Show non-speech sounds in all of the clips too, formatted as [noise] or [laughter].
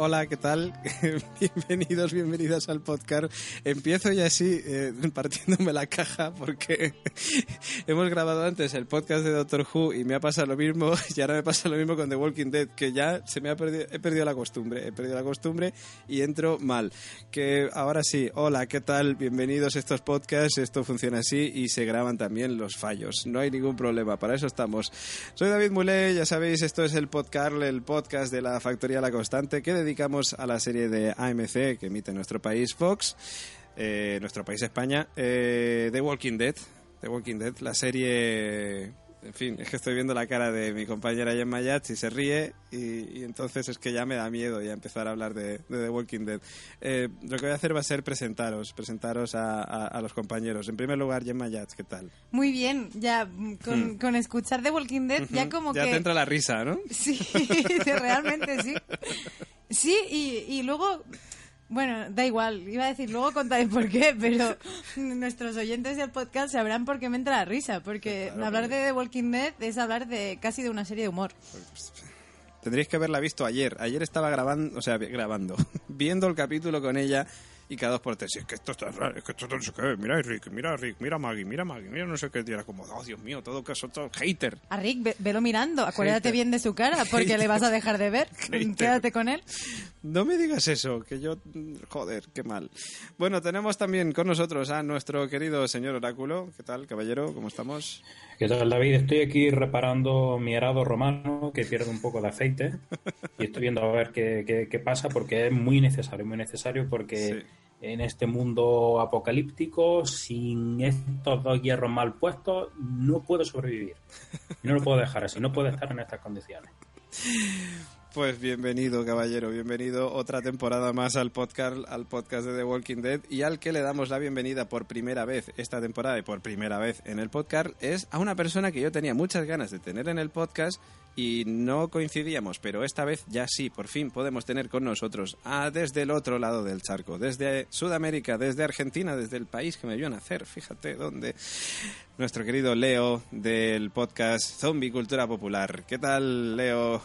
Hola, ¿qué tal? [laughs] [laughs] Bienvenidos, bienvenidas al podcast. Empiezo ya así, eh, [laughs] partiéndome la caja, porque [laughs] hemos grabado antes el podcast de Doctor Who y me ha pasado lo mismo, y ahora me pasa lo mismo con The Walking Dead, que ya se me ha perdido, he perdido la costumbre, he perdido la costumbre y entro mal. Que ahora sí, hola, ¿qué tal? Bienvenidos a estos podcasts, esto funciona así y se graban también los fallos, no hay ningún problema, para eso estamos. Soy David Mulé, ya sabéis, esto es el podcast, el podcast de la Factoría La Constante, que dedicamos a la serie de AMC que emite nuestro país Fox, eh, nuestro país España, eh, The Walking Dead. The Walking Dead, la serie en fin, es que estoy viendo la cara de mi compañera Gemma Yats y se ríe y, entonces es que ya me da miedo ya empezar a hablar de, The Walking Dead. Eh, lo que voy a hacer va a ser presentaros, presentaros a, los compañeros. En primer lugar, Gemma Yats, ¿qué tal? Muy bien, ya con, hmm. escuchar The Walking Dead ya como que... Ya te entra la risa, ¿no? Sí, [laughs] realmente sí. Sí, y, y luego bueno, da igual, iba a decir luego contaré por qué, pero nuestros oyentes del podcast sabrán por qué me entra la risa, porque hablar de The Walking Dead es hablar de casi de una serie de humor. Tendríais que haberla visto ayer. Ayer estaba grabando, o sea, grabando, [laughs] viendo el capítulo con ella y cada dos por tres, es que esto está raro, es que esto no sé qué, mira a Rick, mira a Rick, mira a Maggie, mira a Maggie, mira no sé qué, y era como, oh Dios mío, todo caso, todo hater. A Rick, velo mirando, acuérdate bien de su cara, porque le vas a dejar de ver, [laughs] quédate con él. No me digas eso, que yo, joder, qué mal. Bueno, tenemos también con nosotros a nuestro querido señor Oráculo, ¿qué tal, caballero? ¿Cómo estamos? ¿Qué tal, David? Estoy aquí reparando mi arado romano que pierde un poco de aceite y estoy viendo a ver qué, qué, pasa porque es muy necesario, muy necesario porque en este mundo apocalíptico, sin estos dos hierros mal puestos, no puedo sobrevivir. No lo puedo dejar así, no puedo estar en estas condiciones. [laughs] Pues bienvenido, caballero, bienvenido otra temporada más al podcast, al podcast de The Walking Dead y al que le damos la bienvenida por primera vez esta temporada y por primera vez en el podcast es a una persona que yo tenía muchas ganas de tener en el podcast y no coincidíamos, pero esta vez ya sí, por fin podemos tener con nosotros a desde el otro lado del charco, desde Sudamérica, desde Argentina, desde el país que me vio nacer, fíjate dónde, nuestro querido Leo del podcast Zombie Cultura Popular. ¿Qué tal, Leo?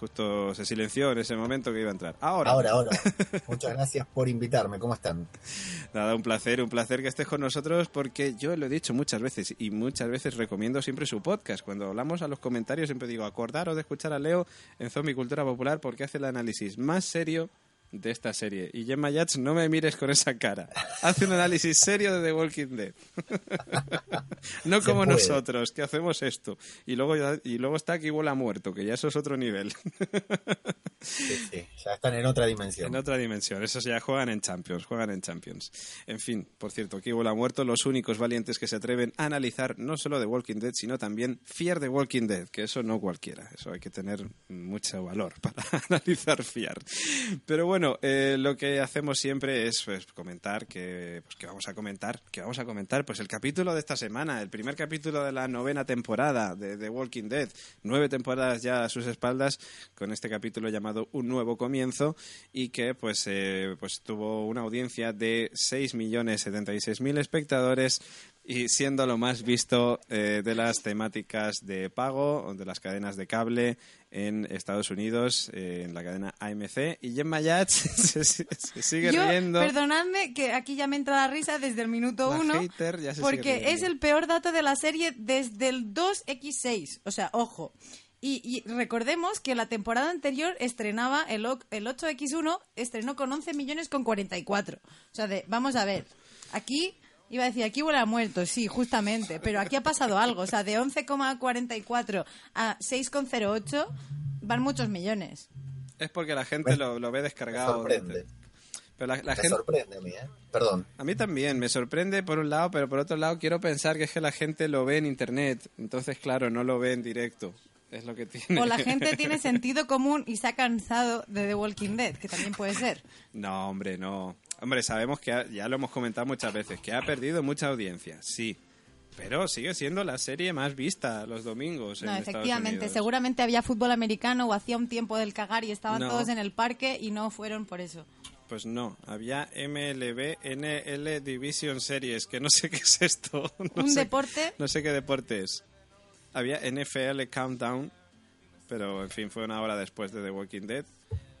Justo se silenció en ese momento que iba a entrar. Ahora. Ahora, ahora. [laughs] Muchas gracias por invitarme. ¿Cómo están? Nada, un placer, un placer que estés con nosotros porque yo lo he dicho muchas veces y muchas veces recomiendo siempre su podcast. Cuando hablamos a los comentarios siempre digo, acordaros de escuchar a Leo en Zombie Cultura Popular porque hace el análisis más serio de esta serie. Y Gemma Yats, no me mires con esa cara. Hace un análisis serio de The Walking Dead. [laughs] no como nosotros, que hacemos esto. Y luego, y luego está aquí Bola Muerto, que ya eso es otro nivel. sí, sí, ya están en otra dimensión. En otra dimensión. Esos ya juegan en Champions, juegan en Champions. En fin, por cierto, aquí Bola Muerto, los únicos valientes que se atreven a analizar no solo The Walking Dead, sino también Fear The Walking Dead, que eso no cualquiera. Eso hay que tener mucho valor para [laughs] analizar Fear. Pero bueno, bueno, eh, lo que hacemos siempre es pues, comentar que, pues, que vamos a comentar, que vamos a comentar, pues el capítulo de esta semana, el primer capítulo de la novena temporada de The Walking Dead, nueve temporadas ya a sus espaldas, con este capítulo llamado Un nuevo comienzo y que pues, eh, pues tuvo una audiencia de 6.076.000 espectadores, y siendo lo más visto eh, de las temáticas de pago de las cadenas de cable en Estados Unidos, eh, en la cadena AMC. Y Gemma Yats [laughs] se, sigue riendo. Perdonadme que aquí ya me entra la risa desde el minuto uno. porque es el peor dato de la serie desde el 2X6. O sea, ojo. Y, recordemos que la temporada anterior estrenaba el, el 8X1, estrenó con 11 millones con 44. O sea, de, vamos a ver. Aquí Iba a decir, aquí huele a muerto, sí, justamente, pero aquí ha pasado algo. O sea, de 11,44 a 6,08 van muchos millones. Es porque la gente lo, ve descargado. Me sorprende. Pero la, me sorprende a mí, ¿eh? Perdón. A mí también, me sorprende por un lado, pero por otro lado quiero pensar que es que la gente lo ve en internet. Entonces, claro, no lo ve en directo. Es lo que tiene. O la gente [laughs] tiene sentido común y se ha cansado de The Walking Dead, que también puede ser. No, hombre, no. Hombre, sabemos que ya lo hemos comentado muchas veces, que ha perdido mucha audiencia, sí. Pero sigue siendo la serie más vista los domingos. No, efectivamente. Seguramente había fútbol americano o hacía un tiempo del cagar y estaban todos en el parque y no fueron por eso. Pues no, había MLB NL Division Series, que no sé [laughs] qué es esto. ¿Un deporte? No sé qué deporte es. Había NFL Countdown, pero en fin, fue una hora después de The Walking Dead.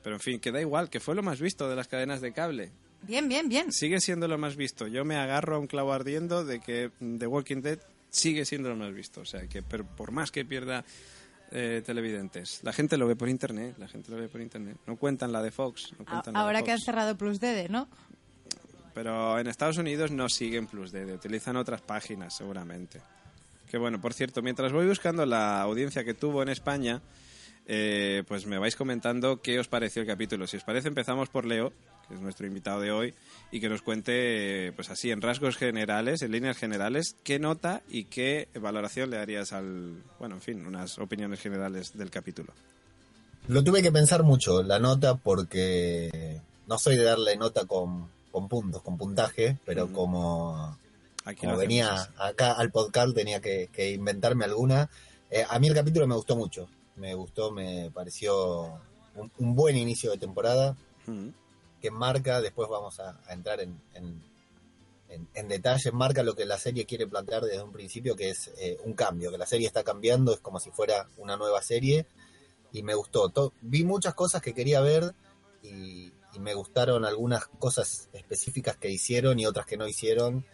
Pero en fin, que da igual, que fue lo más visto de las cadenas de cable. Bien, bien, bien. Sigue siendo lo más visto. Yo me agarro a un clavo ardiendo de que The Walking Dead sigue siendo lo más visto. O sea, que por más que pierda eh, televidentes. La gente lo ve por internet, la gente lo ve por internet. No cuentan la de Fox. Ahora que han cerrado Plus DD, ¿no? Pero en Estados Unidos no siguen Plus DD, utilizan otras páginas seguramente. Que bueno, por cierto, mientras voy buscando la audiencia que tuvo en España, eh, pues me vais comentando qué os pareció el capítulo. Si os parece, empezamos por Leo, que es nuestro invitado de hoy, y que nos cuente, pues así, en rasgos generales, en líneas generales, qué nota y qué valoración le darías al, bueno, en fin, unas opiniones generales del capítulo. Lo tuve que pensar mucho, la nota, porque no soy de darle nota con, puntos, con puntaje, pero como, venía acá al podcast tenía que, inventarme alguna. Eh, a mí el capítulo me gustó mucho, me gustó, me pareció un, buen inicio de temporada que marca, después vamos a, entrar en, en, detalle, marca lo que la serie quiere plantear desde un principio, que es eh, un cambio, que la serie está cambiando, es como si fuera una nueva serie, y me gustó. vi muchas cosas que quería ver y, me gustaron algunas cosas específicas que hicieron y otras que no hicieron,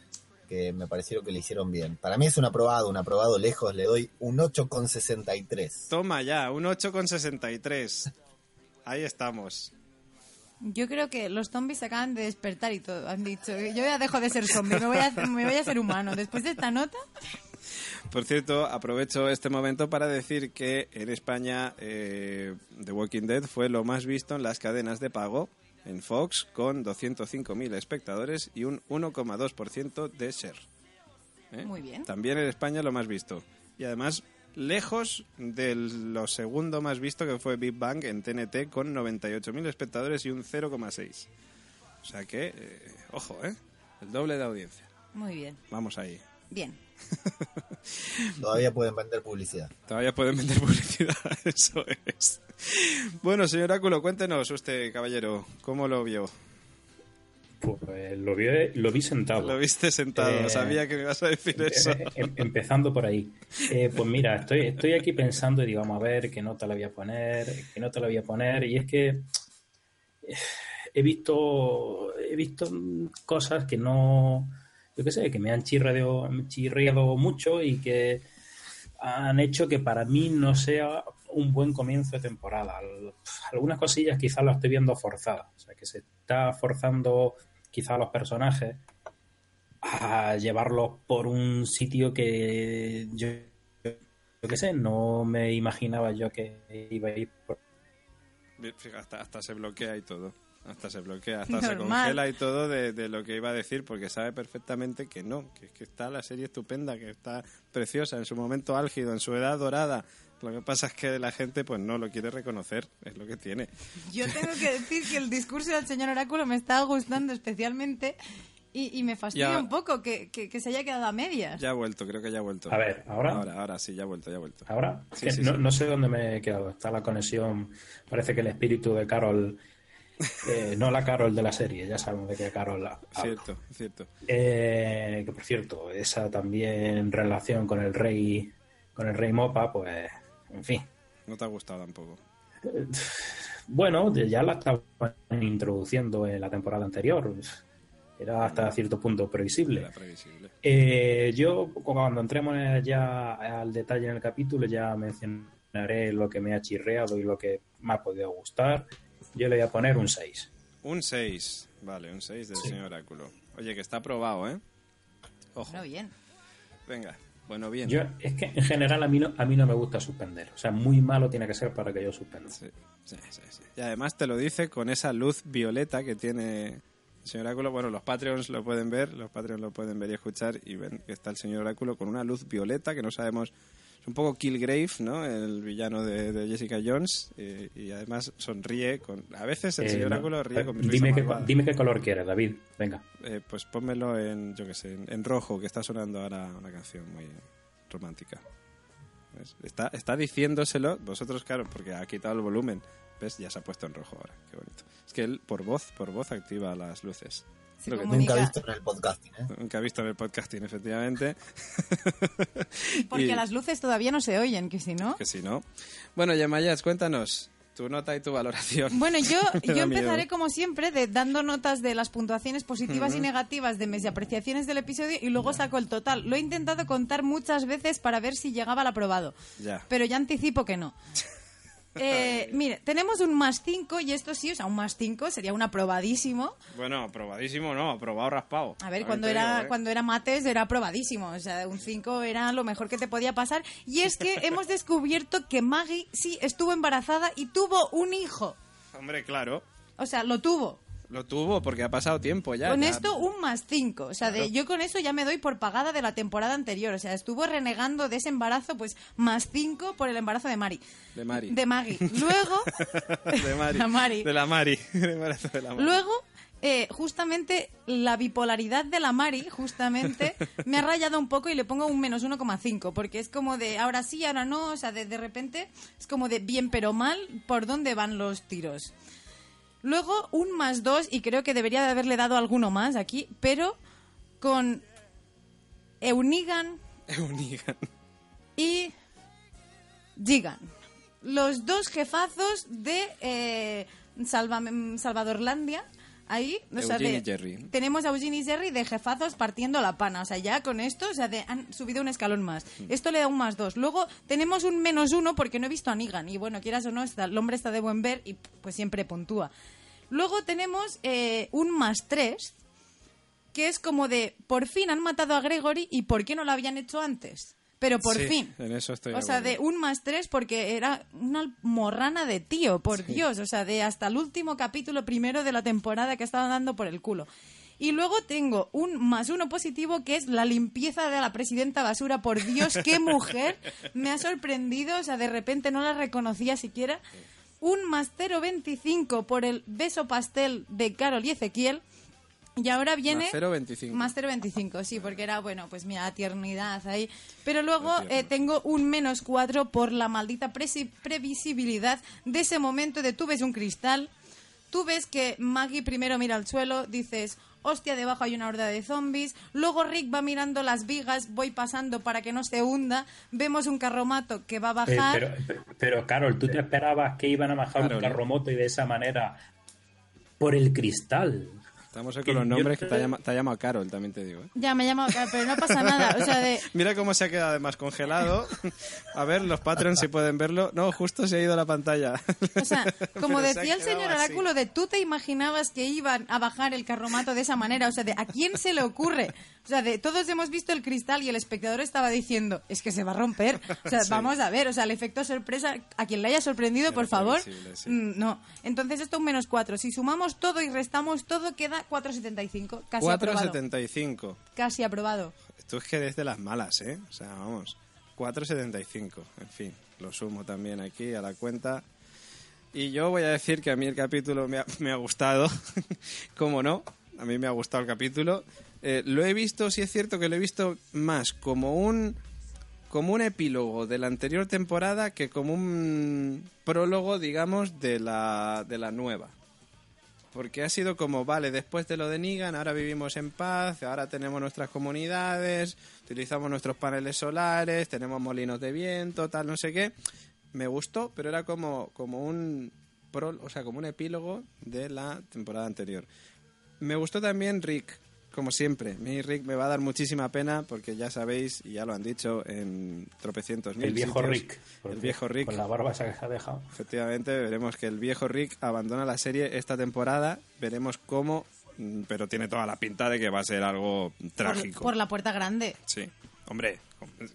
que me parecieron que le hicieron bien. Para mí es un aprobado, un aprobado lejos, le doy un 8,63. Toma ya, un 8,63. Ahí estamos. Yo creo que los zombies acaban de despertar y todo. Han dicho, yo ya dejo de ser zombie, me voy a, me voy a ser humano. Después de esta nota... Por cierto, aprovecho este momento para decir que en España eh, The Walking Dead fue lo más visto en las cadenas de pago en Fox con 205.000 espectadores y un 1,2% de share. ¿Eh? Muy bien. También en España lo más visto. Y además lejos de lo segundo más visto que fue Big Bang en TNT con 98.000 espectadores y un 0,6. O sea que, eh, ojo, ¿eh? El doble de audiencia. Muy bien. Vamos ahí. Bien. [laughs] Todavía pueden vender publicidad. Todavía pueden vender publicidad, [laughs] eso es. Bueno, señor Áculo, cuéntenos usted, caballero, ¿cómo lo vio? Pues lo vi, lo vi sentado. Lo viste sentado, eh, sabía que me ibas a decir eso. [laughs] Em, empezando por ahí. Eh, pues mira, estoy, estoy aquí pensando y digo, vamos a ver qué nota la voy a poner, qué nota la voy a poner. Y es que eh, he visto, he visto cosas que no, yo qué sé, que me han chirriado, chirriado mucho y que han hecho que para mí no sea un buen comienzo de temporada. Algunas cosillas quizás las estoy viendo forzadas. O sea, que se está forzando quizá a los personajes a llevarlos por un sitio que yo, yo qué sé, no me imaginaba yo que iba a ir por... Hasta, hasta se bloquea y todo. Hasta se bloquea, hasta se congela y todo de, de, lo que iba a decir, porque sabe perfectamente que no, que, que está la serie estupenda, que está preciosa, en su momento álgido, en su edad dorada, lo que pasa es que la gente pues no lo quiere reconocer, es lo que tiene. Yo tengo que decir que el discurso del señor Oráculo me está gustando especialmente y, me fastidia un poco que, se haya quedado a medias. Ya ha vuelto, creo que ya ha vuelto. A ver, ¿ahora? Ahora, ahora sí, ya ha vuelto, ya ha vuelto. ¿Ahora? no, sé dónde me he quedado. Está la conexión. Parece que el espíritu de Carol... Eh, no la Carol de la serie, ya sabemos de qué Carol la. Cierto, cierto. Eh, que por cierto, esa también relación con el rey, con el rey Mopa, pues en fin. ¿No te ha gustado tampoco? [laughs] Bueno, ya la estaban introduciendo en la temporada anterior. Era hasta cierto punto previsible. Era previsible. Eh, yo, cuando entremos ya al detalle en el capítulo, ya mencionaré lo que me ha chirreado y lo que me ha podido gustar. Yo le voy a poner un 6. Un 6, vale, un 6 del señor Oráculo. Oye, que está aprobado, ¿eh? Ojo. bien. Venga, bueno, bien. Yo, es que en general a mí, no, a mí no me gusta suspender. O sea, muy malo tiene que ser para que yo suspenda. Sí, sí, sí, Y además te lo dice con esa luz violeta que tiene el señor Oráculo. Bueno, los Patreons lo pueden ver, los Patreons lo pueden ver y escuchar y ven que está el señor Oráculo con una luz violeta que no sabemos. Es un poco Killgrave, ¿no? El villano de, Jessica Jones. Y, además sonríe con. A veces el eh, señor Oráculo ríe con dime qué, dime qué color quieres, David. Venga. Eh, pues pónmelo en, yo qué sé, en, rojo, que está sonando ahora una canción muy romántica. Está, está diciéndoselo, vosotros, claro, porque ha quitado el volumen. ¿Ves? Ya se ha puesto en rojo ahora. Qué bonito. Es que él, por voz, por voz, activa las luces. Nunca he visto en el podcasting, ¿eh? Nunca he visto en el podcasting, efectivamente. [laughs] Porque las luces todavía no se oyen, que si no. Que si no. Bueno, Yamayas, cuéntanos tu nota y tu valoración. Bueno, yo, [laughs] yo empezaré como siempre de, dando notas de las puntuaciones positivas y negativas de de apreciaciones del episodio y luego saco el total. Lo he intentado contar muchas veces para ver si llegaba al aprobado. Ya. Pero ya anticipo que no. [laughs] Eh, mire, tenemos un más 5 y esto sí, o sea, un más 5 sería un aprobadísimo. Bueno, aprobadísimo no, aprobado raspado. A ver, cuando era, ¿eh? cuando era mates era aprobadísimo, o sea, un 5 era lo mejor que te podía pasar. Y es que [laughs] hemos descubierto que Maggie sí estuvo embarazada y tuvo un hijo. Hombre, claro. O sea, lo tuvo. Lo tuvo porque ha pasado tiempo ya. Con esto un más cinco. O sea, de, yo con eso ya me doy por pagada de la temporada anterior. O sea, estuvo renegando de ese embarazo, pues más cinco por el embarazo de Mari. De Mari. De Maggie. Luego... [laughs] de Mari. [laughs] La Mari. De la Mari. [laughs] El embarazo de la Mari. Luego... Eh, justamente la bipolaridad de la Mari, justamente, me ha rayado un poco y le pongo un menos 1,5, porque es como de ahora sí, ahora no, o sea, de, de repente es como de bien pero mal, ¿por dónde van los tiros? Luego un más dos, y creo que debería de haberle dado alguno más aquí, pero con Eunigan. [laughs] Eunigan. Y Gigan. Los dos jefazos de eh, Salvadorlandia. Ahí, o sea, tenemos a Eugene y Jerry de jefazos partiendo la pana. O sea, ya con esto, o sea, han subido un escalón más. Mm. Esto le da un más dos. Luego tenemos un menos uno porque no he visto a Negan. Y bueno, quieras o no, el hombre está de buen ver y pues siempre puntúa. Luego tenemos eh, un más tres, que es como de, por fin han matado a Gregory y ¿por qué no lo habían hecho antes? Pero por fin. En eso estoy o sea, de un más tres porque era una morrana de tío, por Dios. O sea, de hasta el último capítulo primero de la temporada que estaba dando por el culo. Y luego tengo un más uno positivo que es la limpieza de la presidenta basura. Por Dios, qué [laughs] mujer. Me ha sorprendido. O sea, de repente no la reconocía siquiera. Un más 0,25 por el beso pastel de Carol y Ezequiel. Y ahora viene... Más 0,25. Más 0,25, sí, porque era, bueno, pues mira, eternidad ahí. Pero luego eh, tengo un menos 4 por la maldita previsibilidad de ese momento de tú ves un cristal, tú ves que Maggie primero mira al suelo, dices, hostia, debajo hay una horda de zombies. Luego Rick va mirando las vigas, voy pasando para que no se hunda. Vemos un carromato que va a eh, bajar. pero, Carol, ¿tú te esperabas que iban a bajar un carromato y de esa manera por el cristal? Estamos con los nombres que te ha, llamado, Carol, también te digo. ¿eh? Ya, me ha llamado Carol, pero no pasa [laughs] nada. O sea, de... Mira cómo se ha quedado además congelado. A ver, los patrons si pueden verlo. No, justo se ha ido la pantalla. O sea, como decía el señor Oráculo, de tú te imaginabas que iban a bajar el carromato de esa manera. O sea, de ¿a quién se le ocurre? O sea, de todos hemos visto el cristal y el espectador estaba diciendo, es que se va a romper. O sea, [laughs] vamos a ver, o sea, el efecto sorpresa, a quien le haya sorprendido, por favor. Mm, no. Entonces esto un menos cuatro. Si sumamos todo y restamos todo, queda 4,75. Casi 4,75. Casi aprobado. Esto es que desde las malas, ¿eh? O sea, vamos. 4,75. En fin, lo sumo también aquí a la cuenta. Y yo voy a decir que a mí el capítulo me ha, me ha gustado. [laughs] ¿Cómo no? A mí me ha gustado el capítulo. Eh, lo he visto, sí es cierto que lo he visto más como un como un epílogo de la anterior temporada que como un prólogo, digamos, de la, de la nueva. Porque ha sido como, vale, después de lo de Negan, ahora vivimos en paz, ahora tenemos nuestras comunidades, utilizamos nuestros paneles solares, tenemos molinos de viento, tal, no sé qué. Me gustó, pero era como, como un o sea, como un epílogo de la temporada anterior. Me gustó también Rick, como siempre, mi Rick me va a dar muchísima pena porque ya sabéis, y ya lo han dicho en tropecientos mil El viejo Rick. El viejo Rick. Con la barba se ha dejado. Efectivamente, veremos que el viejo Rick abandona la serie esta temporada. Veremos cómo, mm, pero tiene toda la pinta de que va a ser algo trágico. Por, la puerta grande. Sí, hombre,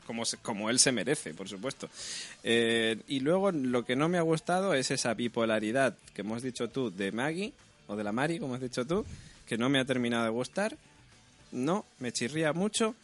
como, como él se merece, por supuesto. Eh, y luego lo que no me ha gustado es esa bipolaridad que hemos dicho tú de Maggie, o de la Mari, como has dicho tú, que no me ha terminado de gustar. No, me chirría mucho.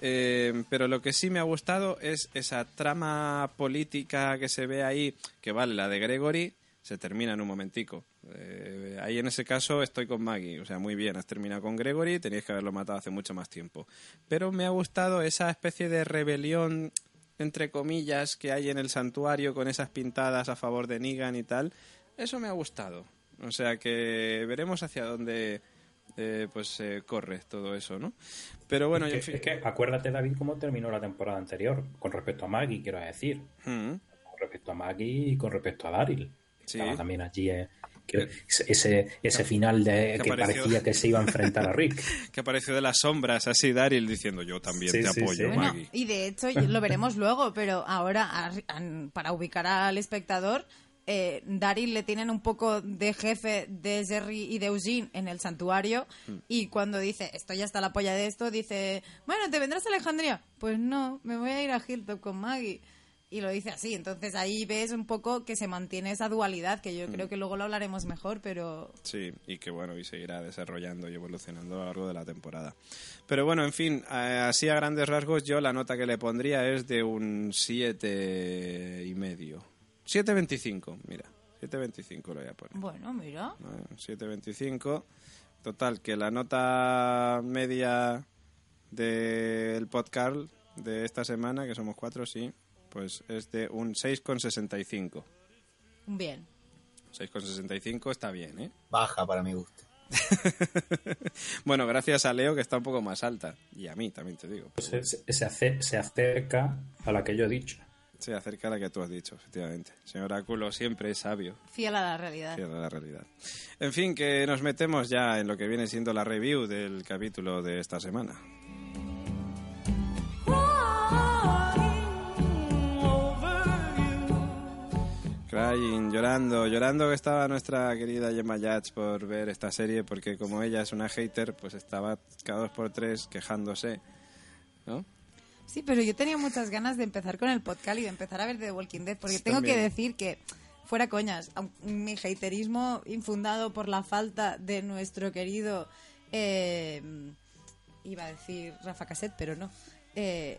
Eh, pero lo que sí me ha gustado es esa trama política que se ve ahí, que vale, la de Gregory, se termina en un momentico. Eh, ahí en ese caso estoy con Maggie, o sea, muy bien, has terminado con Gregory, tenías que haberlo matado hace mucho más tiempo. Pero me ha gustado esa especie de rebelión, entre comillas, que hay en el santuario con esas pintadas a favor de Negan y tal. Eso me ha gustado. O sea que veremos hacia dónde eh, pues corre todo eso, ¿no? Pero bueno, es que, acuérdate, David, cómo terminó la temporada anterior, con respecto a Maggie, quiero decir. Mm. Con respecto a Maggie y con respecto a Daryl. Estaba también allí ese, ese final de que, parecía que se iba a enfrentar a Rick. [laughs] que apareció de las sombras, así Daryl diciendo yo también te apoyo, Maggie. y de hecho lo veremos luego, pero ahora para ubicar al espectador, eh, Daryl le tienen un poco de jefe de Jerry y de Eugene en el santuario mm. y cuando dice estoy hasta la polla de esto, dice, bueno, ¿te vendrás a Alejandría? Pues no, me voy a ir a Hilltop con Maggie y lo dice así. Entonces ahí ves un poco que se mantiene esa dualidad, que yo creo mm. que luego lo hablaremos mejor, pero... Sí, y que bueno, y seguirá desarrollando y evolucionando a lo largo de la temporada. Pero bueno, en fin, así a grandes rasgos yo la nota que le pondría es de un siete y medio. 7.25, mira. 7.25 lo voy a poner. Bueno, mira. 7.25. Total, que la nota media del podcast de esta semana, que somos cuatro, sí, pues es de un 6,65. Bien. 6,65 está bien, ¿eh? Baja para mi gusto. [laughs] bueno, gracias a Leo que está un poco más alta. Y a mí también te digo. Pues se, se, acerca a la que yo he dicho. Se acerca a la que tú has dicho, efectivamente. Señor Áculo siempre es sabio. Fiel a la realidad. Fiel a la realidad. En fin, que nos metemos ya en lo que viene siendo la review del capítulo de esta semana. Crying, llorando, llorando que estaba nuestra querida Gemma Yats por ver esta serie, porque como ella es una hater, pues estaba cada dos por tres quejándose, ¿no? Sí, pero yo tenía muchas ganas de empezar con el podcast y de empezar a ver The Walking Dead, porque tengo que decir que, fuera coñas, mi haterismo infundado por la falta de nuestro querido, eh, iba a decir Rafa Cassette, pero no. Eh,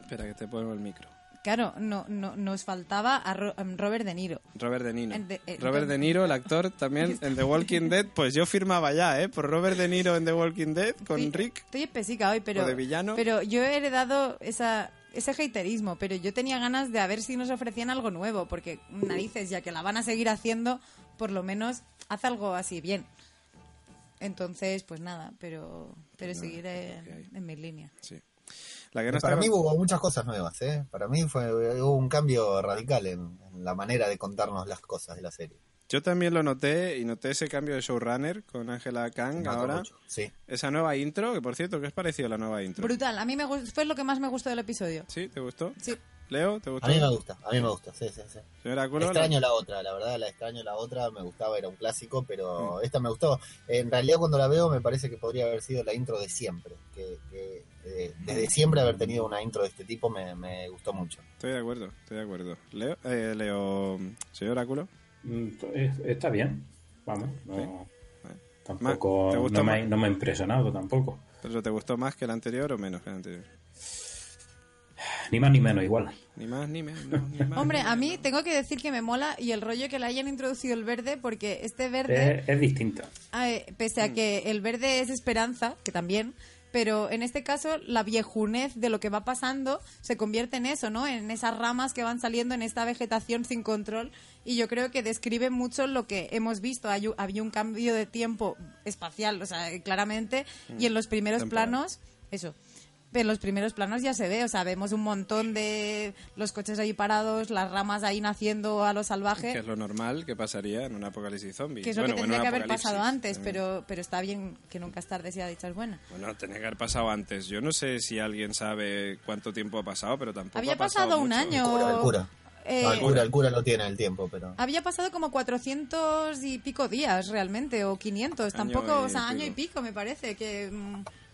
Espera, que te pongo el micro. Claro, no, no, nos faltaba a em, Robert De Niro. Robert De Niro. Eh, Robert De Niro, el actor también en The Walking [laughs] Dead. Pues yo firmaba ya, ¿eh? Por Robert De Niro en The Walking Dead con Rick. Estoy espesica hoy, pero. de villano. Pero yo he heredado esa, ese haterismo, pero yo tenía ganas de a ver si nos ofrecían algo nuevo, porque narices, ya que la van a seguir haciendo, por lo menos haz algo así bien. Entonces, pues nada, pero, pero seguiré en mi línea. Sí para mí hubo muchas cosas nuevas, ¿eh? Para mí fue hubo un cambio radical en, la manera de contarnos las cosas de la serie. Yo también lo noté y noté ese cambio de showrunner con Angela Kang ahora. Sí. Esa nueva intro, que por cierto, ¿qué es parecido a la nueva intro? Brutal, a mí me fue lo que más me gustó del episodio. ¿Sí? ¿Te gustó? Sí. Leo, ¿te gustó? A mí me gusta, a mí me gusta, sí, sí, sí. extraño la... otra, la verdad, la extraño la otra, me gustaba, era un clásico, pero mm. esta me gustó. En realidad cuando la veo me parece que podría haber sido la intro de siempre, que, eh, desde siempre haber tenido una intro de este tipo me, gustó mucho. Estoy de acuerdo, estoy de acuerdo. Leo, eh, Leo señor Oráculo. Mm, está bien, vamos, no, tampoco, no me, no me ha impresionado tampoco. ¿Pero te gustó más que el anterior o menos que el anterior? Ni más ni menos, igual. Ni más ni menos. Hombre, a mí tengo que decir que me mola y el rollo que le hayan introducido el verde, porque este verde. Es, distinto. pese a mm. que el verde es esperanza, que también. Pero en este caso, la viejunez de lo que va pasando se convierte en eso, ¿no? En esas ramas que van saliendo en esta vegetación sin control. Y yo creo que describe mucho lo que hemos visto. Hay, había un cambio de tiempo espacial, o sea, claramente. Y en los primeros planos, eso en los primeros planos ya se ve, o sea, vemos un montón de los coches ahí parados, las ramas ahí naciendo a lo salvaje. Que es lo normal que pasaría en un apocalipsis zombie. Que es lo que tendría que haber pasado antes, pero, pero está bien que nunca es tarde si ha dicho es buena. Bueno, tenía que haber pasado antes. Yo no sé si alguien sabe cuánto tiempo ha pasado, pero tampoco Había ha pasado, pasado un año. El cura, eh, el cura. el, cura, no tiene el tiempo, pero... Había pasado como 400 y pico días realmente, o 500, tampoco, o sea, año y pico me parece, que...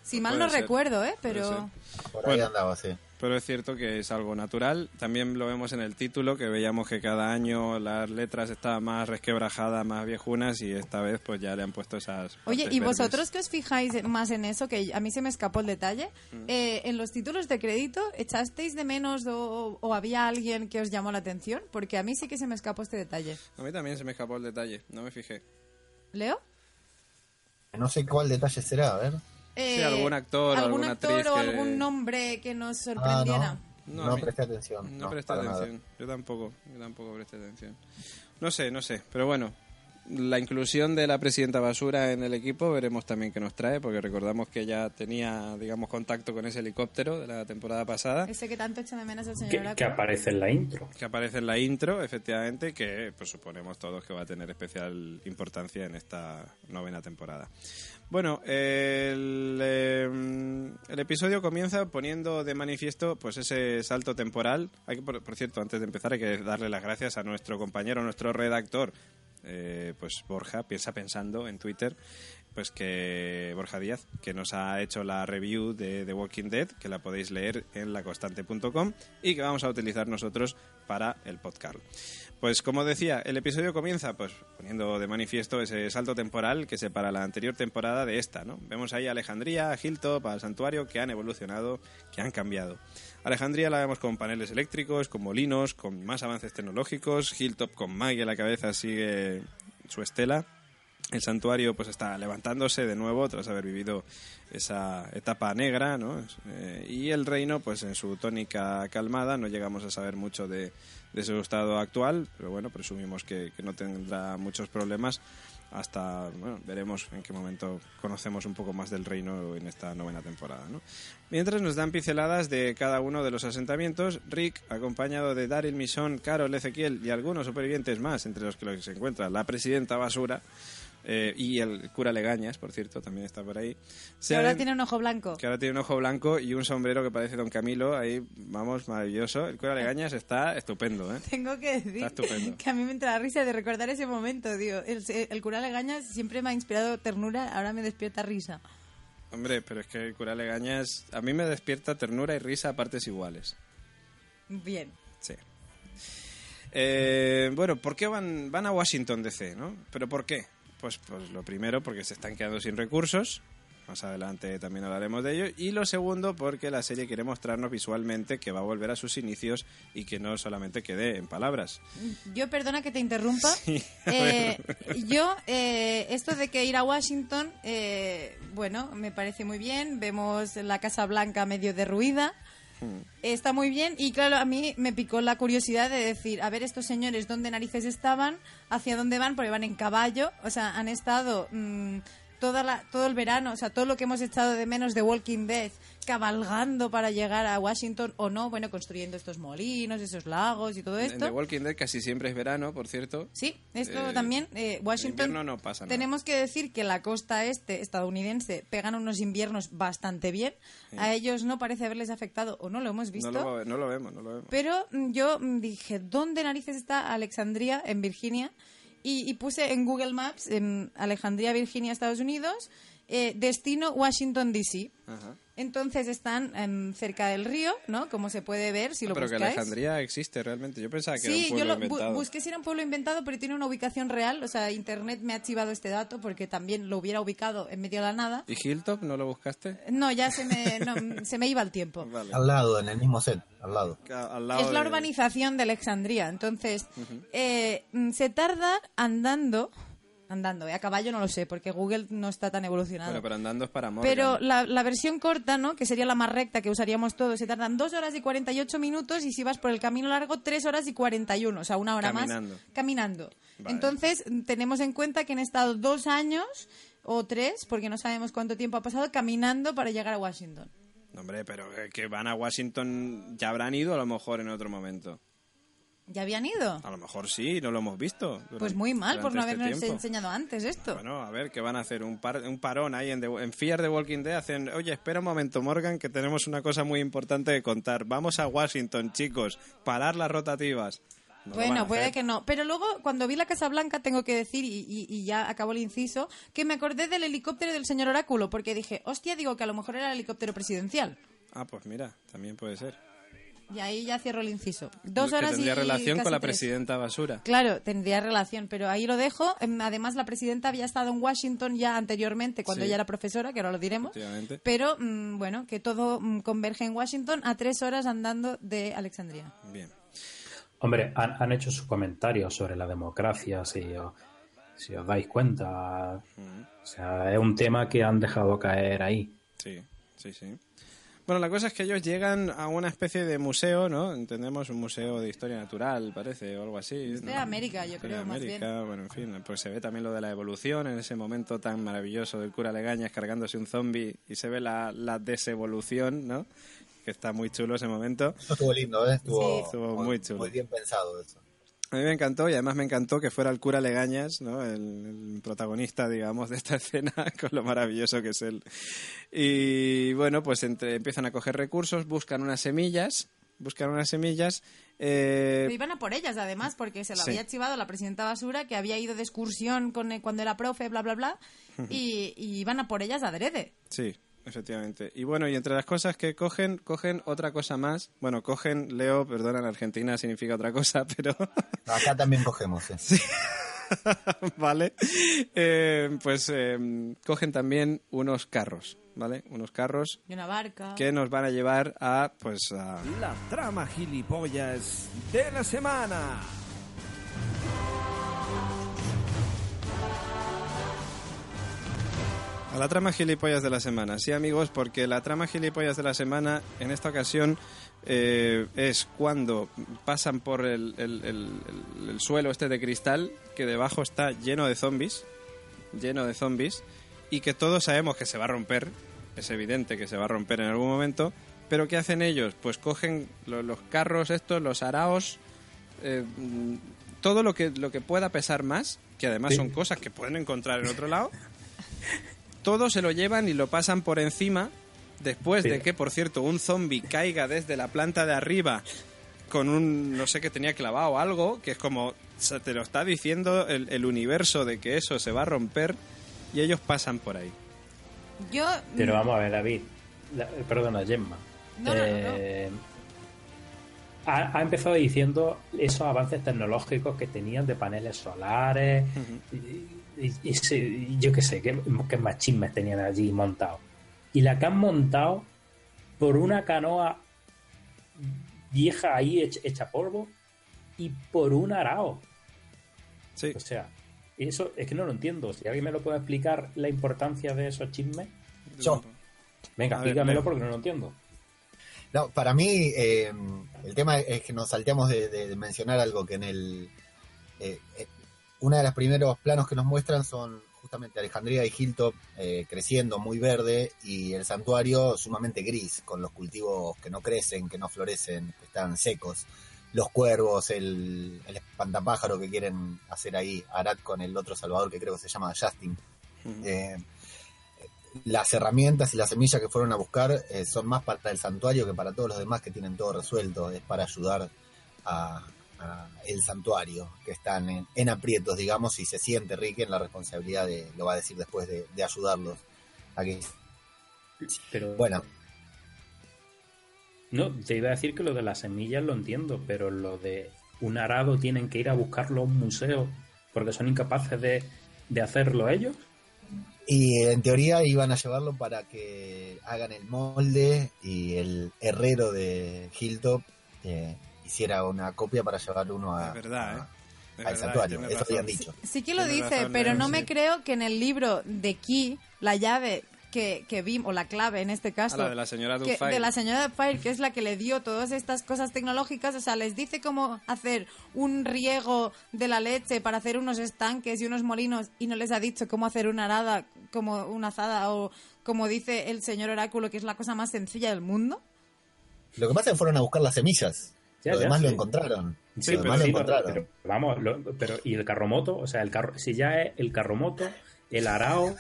Si mal no recuerdo, ¿eh? Pero... Por ahí andaba, sí. Pero es cierto que es algo natural. También lo vemos en el título, que veíamos que cada año las letras estaban más resquebrajadas, más viejunas, y esta vez pues ya le han puesto esas... Oye, ¿y vosotros que os fijáis más en eso? Que a mí se me escapó el detalle. Mm. Eh, ¿En los títulos de crédito echasteis de menos o, o, había alguien que os llamó la atención? Porque a mí sí que se me escapó este detalle. A mí también se me escapó el detalle, no me fijé. ¿Leo? No sé cuál detalle será, a ver. Eh, algún actor, algún actor o algún nombre que nos ah, sorprendiera. no, no, presté atención. No, presté atención. Yo tampoco, yo tampoco presté atención. No sé, no sé, pero bueno. La inclusión de la presidenta Basura en el equipo veremos también qué nos trae, porque recordamos que ya tenía, digamos, contacto con ese helicóptero de la temporada pasada. Ese que tanto echa de menos el señor que, aparece en la intro. Que aparece en la intro, efectivamente, que pues suponemos todos que va a tener especial importancia en esta novena temporada. Bueno, el, em, el, episodio comienza poniendo de manifiesto pues ese salto temporal. Hay que, por, cierto, antes de empezar hay que darle las gracias a nuestro compañero, nuestro redactor, eh, pues Borja, piensa pensando en Twitter, pues que Borja Díaz, que nos ha hecho la review de The Walking Dead, que la podéis leer en laconstante.com y que vamos a utilizar nosotros para el podcast. Pues como decía, el episodio comienza pues poniendo de manifiesto ese salto temporal que separa la anterior temporada de esta, ¿no? Vemos ahí a Alejandría, a Hilltop, al santuario que han evolucionado, que han cambiado. Alejandría la vemos con paneles eléctricos, con molinos, con más avances tecnológicos, Hilltop con Maggie a la cabeza sigue su estela. El santuario pues está levantándose de nuevo tras haber vivido esa etapa negra, ¿no? Eh, y el reino pues en su tónica calmada, no llegamos a saber mucho de de su estado actual, pero bueno, presumimos que, no tendrá muchos problemas hasta, bueno, veremos en qué momento conocemos un poco más del reino en esta novena temporada. ¿no? Mientras nos dan pinceladas de cada uno de los asentamientos, Rick, acompañado de Daryl Misón, Carol, Ezequiel y algunos supervivientes más, entre los que se encuentra la presidenta Basura, eh, y el cura Legañas, por cierto, también está por ahí. que ahora tiene un ojo blanco. Que ahora tiene un ojo blanco y un sombrero que parece Don Camilo. Ahí, vamos, maravilloso. El cura Legañas está estupendo, ¿eh? Tengo que decir que a mí me entra la risa de recordar ese momento, tío. El, cura Legañas siempre me ha inspirado ternura, ahora me despierta risa. Hombre, pero es que el cura Legañas a mí me despierta ternura y risa a partes iguales. Bien. Sí. Eh, bueno, ¿por qué van, van a Washington DC, no? ¿Pero por qué? Pues, pues lo primero, porque se están quedando sin recursos. Más adelante también hablaremos de ello. Y lo segundo, porque la serie quiere mostrarnos visualmente que va a volver a sus inicios y que no solamente quede en palabras. Yo, perdona que te interrumpa. [laughs] Eh, yo, eh, esto de que ir a Washington, eh, bueno, me parece muy bien. Vemos la Casa Blanca medio derruida. Está muy bien. Y claro, a mí me picó la curiosidad de decir, a ver estos señores dónde narices estaban, hacia dónde van, porque van en caballo, o sea, han estado mm, toda la, todo el verano, o sea, todo lo que hemos echado de menos de Walking Dead, cabalgando para llegar a Washington o no, bueno, construyendo estos molinos, esos lagos y todo esto. En The Walking Dead casi siempre es verano, por cierto. Sí, esto eh, también, eh, Washington... no pasa Tenemos que decir que la costa este estadounidense pegan unos inviernos bastante bien. A ellos no parece haberles afectado, o no lo hemos visto. No lo, no lo vemos, no lo vemos. Pero mm, yo mm, dije, ¿dónde narices está Alexandria, en Virginia? Y, puse en Google Maps, en Alejandría, Virginia, Estados Unidos, eh, destino Washington, D.C. Ajá. Entonces están em, cerca del río, ¿no? Como se puede ver si lo pero buscáis. Pero que Alejandría existe realmente. Yo pensaba que era un pueblo inventado. Sí, yo busqué si era un pueblo inventado, pero tiene una ubicación real. O sea, Internet me ha archivado este dato porque también lo hubiera ubicado en medio de la nada. ¿Y Hilltop no lo buscaste? No, ya se me, [laughs] se me iba el tiempo. Al lado, en el mismo set, al lado. es la urbanización de Alejandría. Entonces, eh, se tarda andando andando. ¿eh? A caballo no lo sé, porque Google no está tan evolucionado. Bueno, pero andando es para Morgan. Pero la, la, versión corta, ¿no? Que sería la más recta que usaríamos todos, se tardan 2 horas y 48 minutos y si vas por el camino largo, 3 horas y 41, o sea, una hora más caminando. Entonces, tenemos en cuenta que han estado dos años o tres, porque no sabemos cuánto tiempo ha pasado, caminando para llegar a Washington. hombre, pero eh, que van a Washington ya habrán ido a lo mejor en otro momento. ¿Ya habían ido? A lo mejor sí, no lo hemos visto. pues muy mal por no este habernos enseñado antes esto. Bueno, a ver, ¿qué van a hacer? Un, un parón ahí en, en Fear de Walking Dead. Hacen, oye, espera un momento, Morgan, que tenemos una cosa muy importante de contar. Vamos a Washington, chicos. Parar las rotativas. bueno, puede que no. Pero luego, cuando vi la Casa Blanca, tengo que decir, y, y, ya acabó el inciso, que me acordé del helicóptero del señor Oráculo, porque dije, hostia, digo que a lo mejor era el helicóptero presidencial. Ah, pues mira, también puede ser. Y ahí ya cierro el inciso. Dos horas tendría relación con la presidenta Basura. Claro, tendría relación, pero ahí lo dejo. Em, además, la presidenta había estado en Washington ya anteriormente, cuando ella era profesora, que ahora lo diremos. Pero, mm, bueno, que todo mm, converge en Washington a tres horas andando de Alexandria. Bien. Hombre, han, hecho sus comentarios sobre la democracia, si os, si os dais cuenta. O sea, es un tema que han dejado caer ahí. Sí, sí, sí. Bueno, la cosa es que ellos llegan a una especie de museo, ¿no? Entendemos un museo de historia natural, parece, o algo así. De América, yo creo, más bien. bueno, en fin, pues se ve también lo de la evolución en ese momento tan maravilloso del cura Legañas cargándose un zombie y se ve la, la desevolución, ¿no? Que está muy chulo ese momento. Estuvo lindo, ¿eh? Estuvo, muy chulo. Muy bien pensado eso. A mí me encantó y además me encantó que fuera el cura Legañas, ¿no? el, protagonista, digamos, de esta [laughs] escena, con lo maravilloso que es él. Y bueno, pues entre, empiezan a coger recursos, buscan unas semillas, buscan unas semillas. Eh... iban a por ellas, además, porque se lo había archivado la presidenta Basura, que había ido de excursión con, cuando era profe, bla, bla, bla, y, y iban a por ellas adrede. Sí, Efectivamente. Y bueno, y entre las cosas que cogen, cogen otra cosa más. Bueno, cogen, Leo, perdona, en Argentina significa otra cosa, [laughs] pero... Acá también cogemos, ¿eh? Sí. [laughs] vale. Eh, pues eh, cogen también unos carros, ¿vale? Unos carros. Y una barca. Que nos van a llevar a, pues, a... La trama gilipollas de la semana. A la trama gilipollas de la semana. Sí, amigos, porque la trama gilipollas de la semana en esta ocasión eh, es cuando pasan por el, suelo este de cristal que debajo está lleno de zombies, lleno de zombies, y que todos sabemos que se va a romper, es evidente que se va a romper en algún momento, pero ¿qué hacen ellos? Pues cogen los, carros estos, los araos, eh, todo lo que, lo que pueda pesar más, que además son cosas que pueden encontrar en otro lado, [laughs] todo se lo llevan y lo pasan por encima después de que, por cierto, un zombie caiga desde la planta de arriba con un, no sé qué tenía clavado algo, que es como, te lo está diciendo el, universo de que eso se va a romper y ellos pasan por ahí. Yo... Pero vamos a ver, David, perdona, Gemma. Eh, ha, empezado diciendo esos avances tecnológicos que tenían de paneles solares y, yo qué sé, qué, qué más chismes tenían allí montados. Y la que han montado por una canoa vieja ahí hecha, polvo y por un arao. Sí. O sea, eso es que no lo entiendo. Si alguien me lo puede explicar la importancia de esos chismes. Yo. Venga, explícamelo porque no lo entiendo. No, para mí eh, el tema es que nos salteamos de, mencionar algo que en el eh, eh uno de los primeros planos que nos muestran son justamente Alejandría y Hilltop eh, creciendo muy verde y el santuario sumamente gris, con los cultivos que no crecen, que no florecen, que están secos. Los cuervos, el, espantapájaro que quieren hacer ahí, Arad con el otro Salvador que creo que se llama Justin. Eh, las herramientas y las semillas que fueron a buscar eh, son más para el santuario que para todos los demás que tienen todo resuelto, es para ayudar a, el santuario, que están en, aprietos, digamos, y se siente Rick en la responsabilidad de, lo va a decir después, de, ayudarlos aquí. Pero, bueno. No, te iba a decir que lo de las semillas lo entiendo, pero lo de un arado tienen que ir a buscarlo a un museo porque son incapaces de, hacerlo ellos. Y en teoría iban a llevarlo para que hagan el molde y el herrero de Hilltop eh, hiciera una copia para llevar uno a, verdad, ¿eh? al santuario. Eso habían dicho. Sí que lo dice, pero no me creo que en el libro de Key, la llave que, que vimos, o la clave en este caso, de la señora que, de la señora Dufire, que es la que le dio todas estas cosas tecnológicas, o sea, les dice cómo hacer un riego de la leche para hacer unos estanques y unos molinos y no les ha dicho cómo hacer una arada, como una azada o como dice el señor oráculo, que es la cosa más sencilla del mundo. Lo que pasa es que fueron a buscar las semillas lo demás lo encontraron. Sí, pero, lo encontraron. vamos, pero y el carromoto, o sea, el carro, si ya es el carromoto, el arao.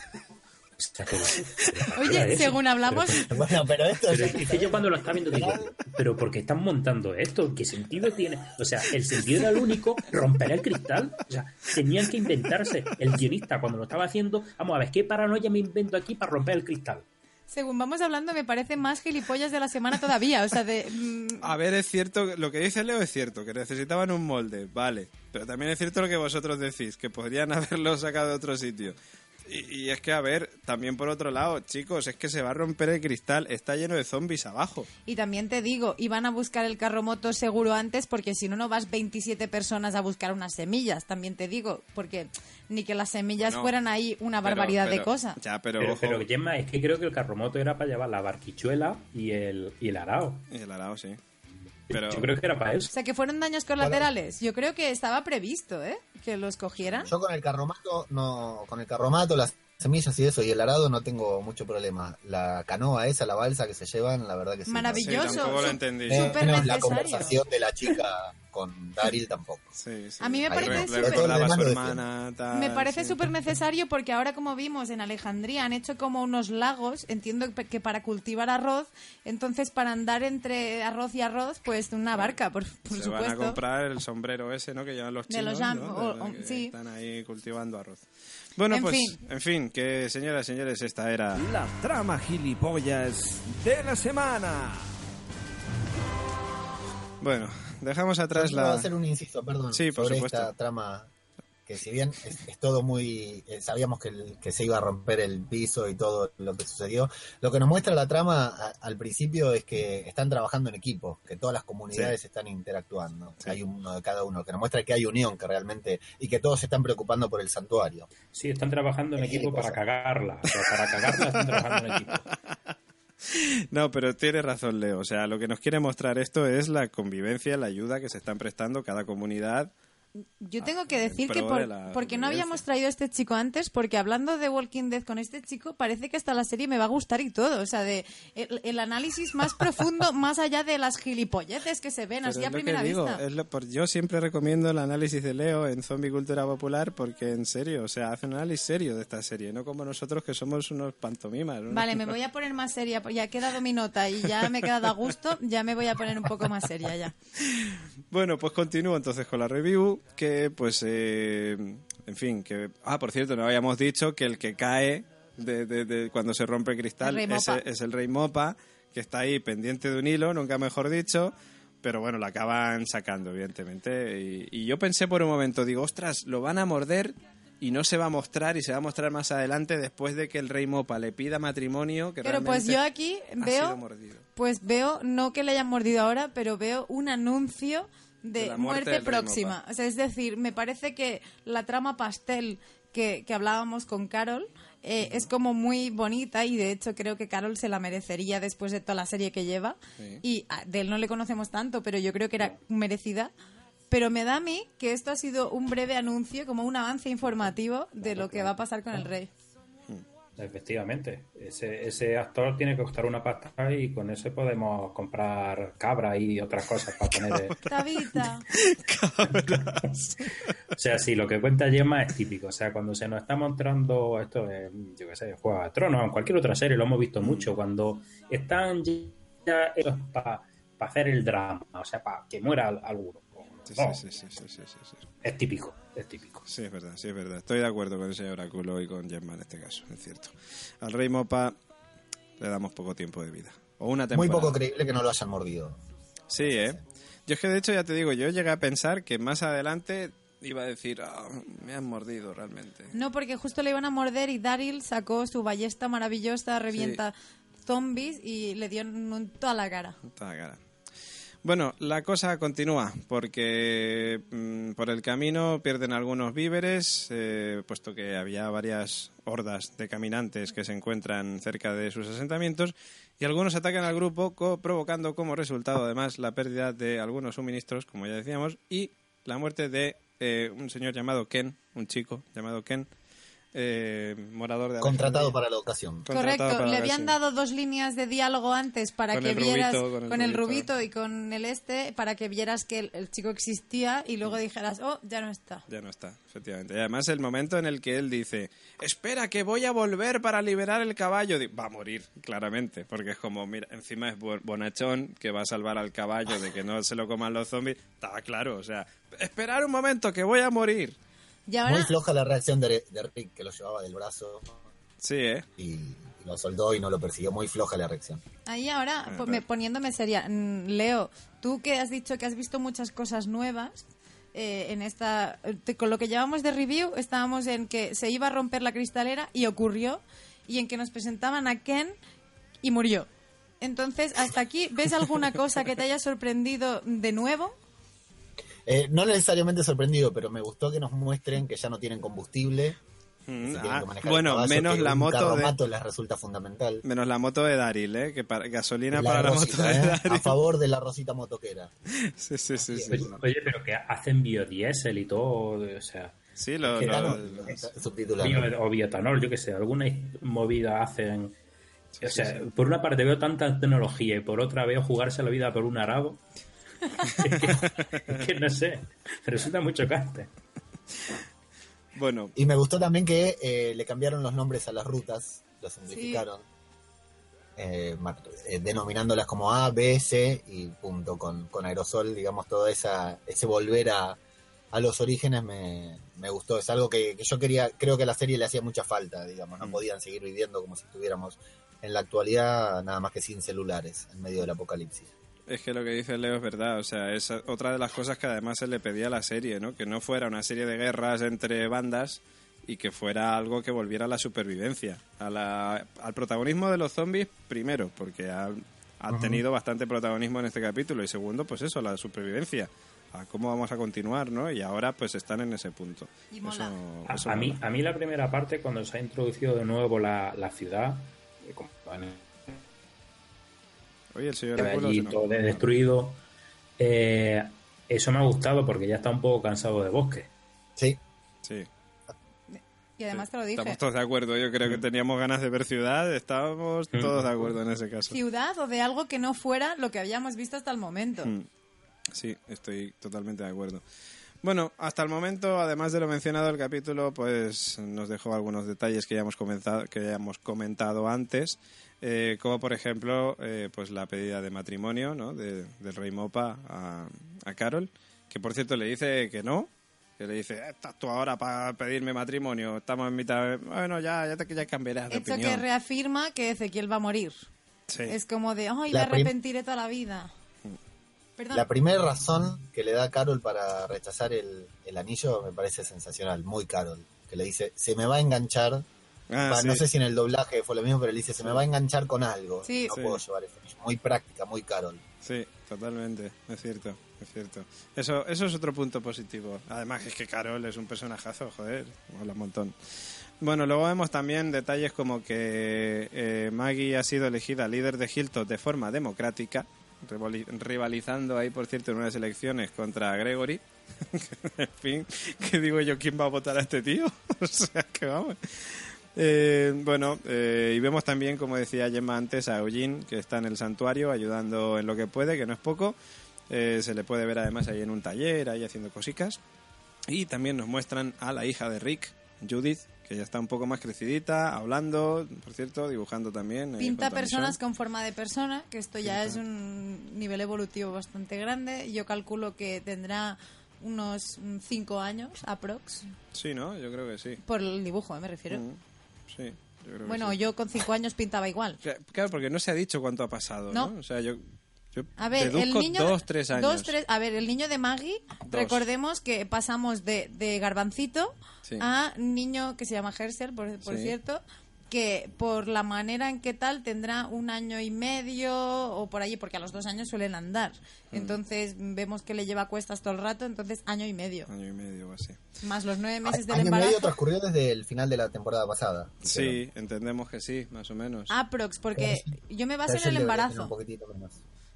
Oye, según hablamos. bueno, pero esto es. yo cuando lo estaba viendo digo, pero ¿por qué están montando esto? ¿Qué sentido tiene? O sea, el sentido era el único, romper el cristal. O sea, tenían que inventarse. El guionista, cuando lo estaba haciendo, vamos a ver, ¿qué paranoia me invento aquí para romper el cristal? Según vamos hablando, me parece más gilipollas de la semana todavía. O sea, de. Mm. A ver, es cierto, lo que dice Leo es cierto, que necesitaban un molde, vale. Pero también es cierto lo que vosotros decís, que podrían [laughs] haberlo sacado de otro sitio. Y, es que, a ver, también por otro lado, chicos, es que se va a romper el cristal, está lleno de zombies abajo. Y también te digo, iban a buscar el carro moto seguro antes, porque si no, no vas 27 personas a buscar unas semillas, también te digo, porque ni que las semillas fueran ahí una barbaridad de cosas. Ya, pero, pero, Gemma, es que creo que el carro moto era para llevar la barquichuela y el, y el arao. Y el arao, sí. Yo creo que era para eso. O sea, que fueron daños colaterales. Yo creo que estaba previsto, ¿eh? Que los cogieran. Yo con el carromato, no, con el carromato, las semillas y eso, y el arado no tengo mucho problema. La canoa esa, la balsa que se llevan, la verdad que sí. Maravilloso. lo entendí. la conversación de la chica con Daryl tampoco. a mí me parece súper me parece súper necesario porque ahora como vimos en Alejandría han hecho como unos lagos, entiendo que para cultivar arroz, entonces para andar entre arroz y arroz, pues una barca, por, por Se supuesto. van a comprar el sombrero ese, ¿no? Que llevan los chinos, Están ahí cultivando arroz. Bueno, pues, en fin, que señoras y señores, esta era... La trama gilipollas de la semana. Bueno, dejamos atrás la... a hacer un inciso, perdón, sí, por sobre supuesto. esta trama que si bien es, todo muy... Eh, sabíamos que, que, se iba a romper el piso y todo lo que sucedió, lo que nos muestra la trama al principio es que están trabajando en equipo, que todas las comunidades están interactuando, hay uno de cada uno, que nos muestra que hay unión, que realmente... y que todos se están preocupando por el santuario. Sí, están trabajando en equipo para cagarla, para cagarla están trabajando en equipo. [laughs] [laughs] No, pero tiene razón Leo. O sea, lo que nos quiere mostrar esto es la convivencia, la ayuda que se están prestando cada comunidad yo tengo que decir que por, porque no habíamos traído a este chico antes, porque hablando de Walking Dead con este chico, parece que hasta la serie me va a gustar y todo. O sea, de el, análisis más profundo, [laughs] más allá de las gilipolleces que se ven así a primera vista. yo siempre recomiendo el análisis de Leo en Zombie Cultura Popular, porque en serio, o sea, hace un análisis serio de esta serie, no como nosotros que somos unos pantomimas. Vale, me voy a [laughs] poner más seria, ya he quedado mi nota y ya me he quedado a gusto, ya me voy a poner un poco más seria ya. Bueno, pues continúo entonces con la review que, pues, eh, en fin, que... Ah, por cierto, no habíamos dicho que el que cae de, cuando se rompe el cristal es, el Rey Mopa, que está ahí pendiente de un hilo, nunca mejor dicho, pero bueno, lo acaban sacando, evidentemente. Y, y, yo pensé por un momento, digo, ostras, lo van a morder y no se va a mostrar y se va a mostrar más adelante después de que el Rey Mopa le pida matrimonio. Que pero pues yo aquí veo, pues veo, no que le hayan mordido ahora, pero veo un anuncio de, muerte, próxima. O sea, es decir, me parece que la trama pastel que, que hablábamos con Carol eh, es como muy bonita y de hecho creo que Carol se la merecería después de toda la serie que lleva. Y de él no le conocemos tanto, pero yo creo que era merecida. Pero me da a mí que esto ha sido un breve anuncio, como un avance informativo de lo que va a pasar con el rey. Efectivamente, ese, ese actor tiene que costar una pasta y con eso podemos comprar cabra y otras cosas para poner. Tabita. Cabras. o sea, sí, lo que cuenta Gemma es típico. O sea, cuando se nos está mostrando esto en, yo qué sé, Juego de Tronos, en cualquier otra serie, lo hemos visto mucho. Cuando están ya para hacer el drama, o sea, para que muera alguno. Sí, sí, sí, es típico, es típico. Sí, es verdad, sí, es verdad. Estoy de acuerdo con ese oráculo y con Gemma en este caso, es cierto. Al Rey Mopa le damos poco tiempo de vida. O una Muy poco creíble que no lo hayan mordido. Sí, ¿eh? Yo es que de hecho ya te digo, yo llegué a pensar que más adelante iba a decir, ah, me han mordido realmente. No, porque justo le iban a morder y Daryl sacó su ballesta maravillosa, revienta zombies y le dio toda la cara. Toda la cara. Bueno, la cosa continúa porque mm, por el camino pierden algunos víveres, eh, puesto que había varias hordas de caminantes que se encuentran cerca de sus asentamientos y algunos atacan al grupo provocando como resultado además la pérdida de algunos suministros, como ya decíamos, y la muerte de eh, un señor llamado Ken, un chico llamado Ken, eh, morador de Contratado para la ocasión. Correcto, le habían dado dos líneas de diálogo antes para que vieras con, el, rubito. y con el este, para que vieras que el, chico existía y luego dijeras, oh, ya no está. Ya no está, efectivamente. Y además el momento en el que él dice, espera, que voy a volver para liberar el caballo, va a morir, claramente, porque es como, mira, encima es bonachón que va a salvar al caballo de que no se lo coman los zombies. Estaba claro, o sea, esperar un momento, que voy a morir. Muy floja la reacción de, Rick, que lo llevaba del brazo. Sí, ¿eh? Y, lo soldó y no lo persiguió. Muy floja la reacción. Ahí ahora, poniéndome seria, mm, Leo, tú que has dicho que has visto muchas cosas nuevas, eh, en esta con lo que llevamos de review estábamos en que se iba a romper la cristalera y ocurrió y en que nos presentaban a Ken y murió. Entonces, hasta aquí, ¿ves alguna cosa que te haya sorprendido de nuevo? Eh, no necesariamente sorprendido, pero me gustó que nos muestren que ya no tienen combustible. Mm, ah, bueno, menos la moto de... les resulta fundamental. Menos la moto de Daryl, ¿eh? Que para, gasolina para la moto de ¿eh? A favor de la rosita motoquera. [laughs] sí, sí, sí, Oye, pero que hacen biodiesel y todo, o sea... Sí, lo, o biotanol, yo que sé, alguna movida hacen... O sea, por una parte veo tanta tecnología y por otra veo jugarse la vida por un [laughs] que, no sé, resulta muy chocante. Bueno. Y me gustó también que eh, le cambiaron los nombres a las rutas, los simplificaron, eh, eh, denominándolas como A, B, C y punto, con, con aerosol, digamos, todo esa, ese volver a, a los orígenes me, me gustó. Es algo que, yo quería, creo que a la serie le hacía mucha falta, digamos, no mm. podían seguir viviendo como si estuviéramos en la actualidad nada más que sin celulares en medio del apocalipsis. Es que lo que dice Leo es verdad, o sea, es otra de las cosas que además se le pedía a la serie, ¿no? Que no fuera una serie de guerras entre bandas y que fuera algo que volviera a la supervivencia, a la, al protagonismo de los zombies primero, porque han, tenido bastante protagonismo en este capítulo y segundo, pues eso, la supervivencia, a cómo vamos a continuar, ¿no? Y ahora pues están en ese punto. a, mí, a mí la primera parte, cuando se ha introducido de nuevo la, la ciudad, eh, Oye, el señor allí todo destruido. Eh, eso me ha gustado porque ya está un poco cansado de bosque. Sí. Sí. Y además te lo dije. Estamos todos de acuerdo. Yo creo que teníamos ganas de ver ciudad. Estábamos todos de acuerdo en ese caso. Ciudad o de algo que no fuera lo que habíamos visto hasta el momento. Mm. Sí, estoy totalmente de acuerdo. Bueno, hasta el momento, además de lo mencionado, el capítulo pues nos dejó algunos detalles que ya hemos, comenzado, que ya hemos comentado antes. Eh, como por ejemplo eh, pues la pedida de matrimonio ¿no? de, del rey Mopa a, a, Carol, que por cierto le dice que no, que le dice, estás tú ahora para pedirme matrimonio, estamos en mitad, bueno, ya, ya, te, ya cambiarás de Hecho que reafirma que Ezequiel va a morir. Es como de, ay, le arrepentiré toda la vida. La primera razón que le da Carol para rechazar el, el anillo me parece sensacional, muy Carol, que le dice, se me va a enganchar Ah, no sé si en el doblaje fue lo mismo, pero él dice, se me va a enganchar con algo. No puedo llevar eso. Muy práctica, muy Carol. Sí, totalmente, es cierto, es cierto. Eso, eso es otro punto positivo. Además es que Carol es un personajazo, joder, mola un montón. Bueno, luego vemos también detalles como que eh, Maggie ha sido elegida líder de Hilton de forma democrática, rivalizando ahí, por cierto, en unas elecciones contra Gregory. [laughs] en fin, ¿qué digo yo? ¿Quién va a votar a este tío? [laughs] o sea, que vamos. Eh, bueno, eh, y vemos también, como decía Gemma antes, a Eugene, que está en el santuario ayudando en lo que puede, que no es poco. Eh, se le puede ver además ahí en un taller, ahí haciendo cositas. Y también nos muestran a la hija de Rick, Judith, que ya está un poco más crecidita, hablando, por cierto, dibujando también. Pinta personas con forma de persona, que esto ya es un nivel evolutivo bastante grande. Yo calculo que tendrá unos 5 años, aprox. Sí, ¿no? Yo creo que sí. Por el dibujo, me refiero. Mm. Sí. bueno, yo con cinco años pintaba igual. Claro, porque no se ha dicho cuánto ha pasado, ¿no? O sea, yo, a ver, el niño, dos, tres años. a ver, el niño de Maggie, recordemos que pasamos de, de garbancito a niño que se llama Hersel, por, por cierto, que por la manera en que tal tendrá un año y medio o por allí, porque a los dos años suelen andar. Mm. Entonces vemos que le lleva cuestas todo el rato, entonces año y medio. Año y medio así. Más los nueve meses del embarazo. Año y medio transcurrió desde el final de la temporada pasada. Sí, entendemos que sí, más o menos. Aprox, porque yo me baso en el embarazo. Un poquitito menos.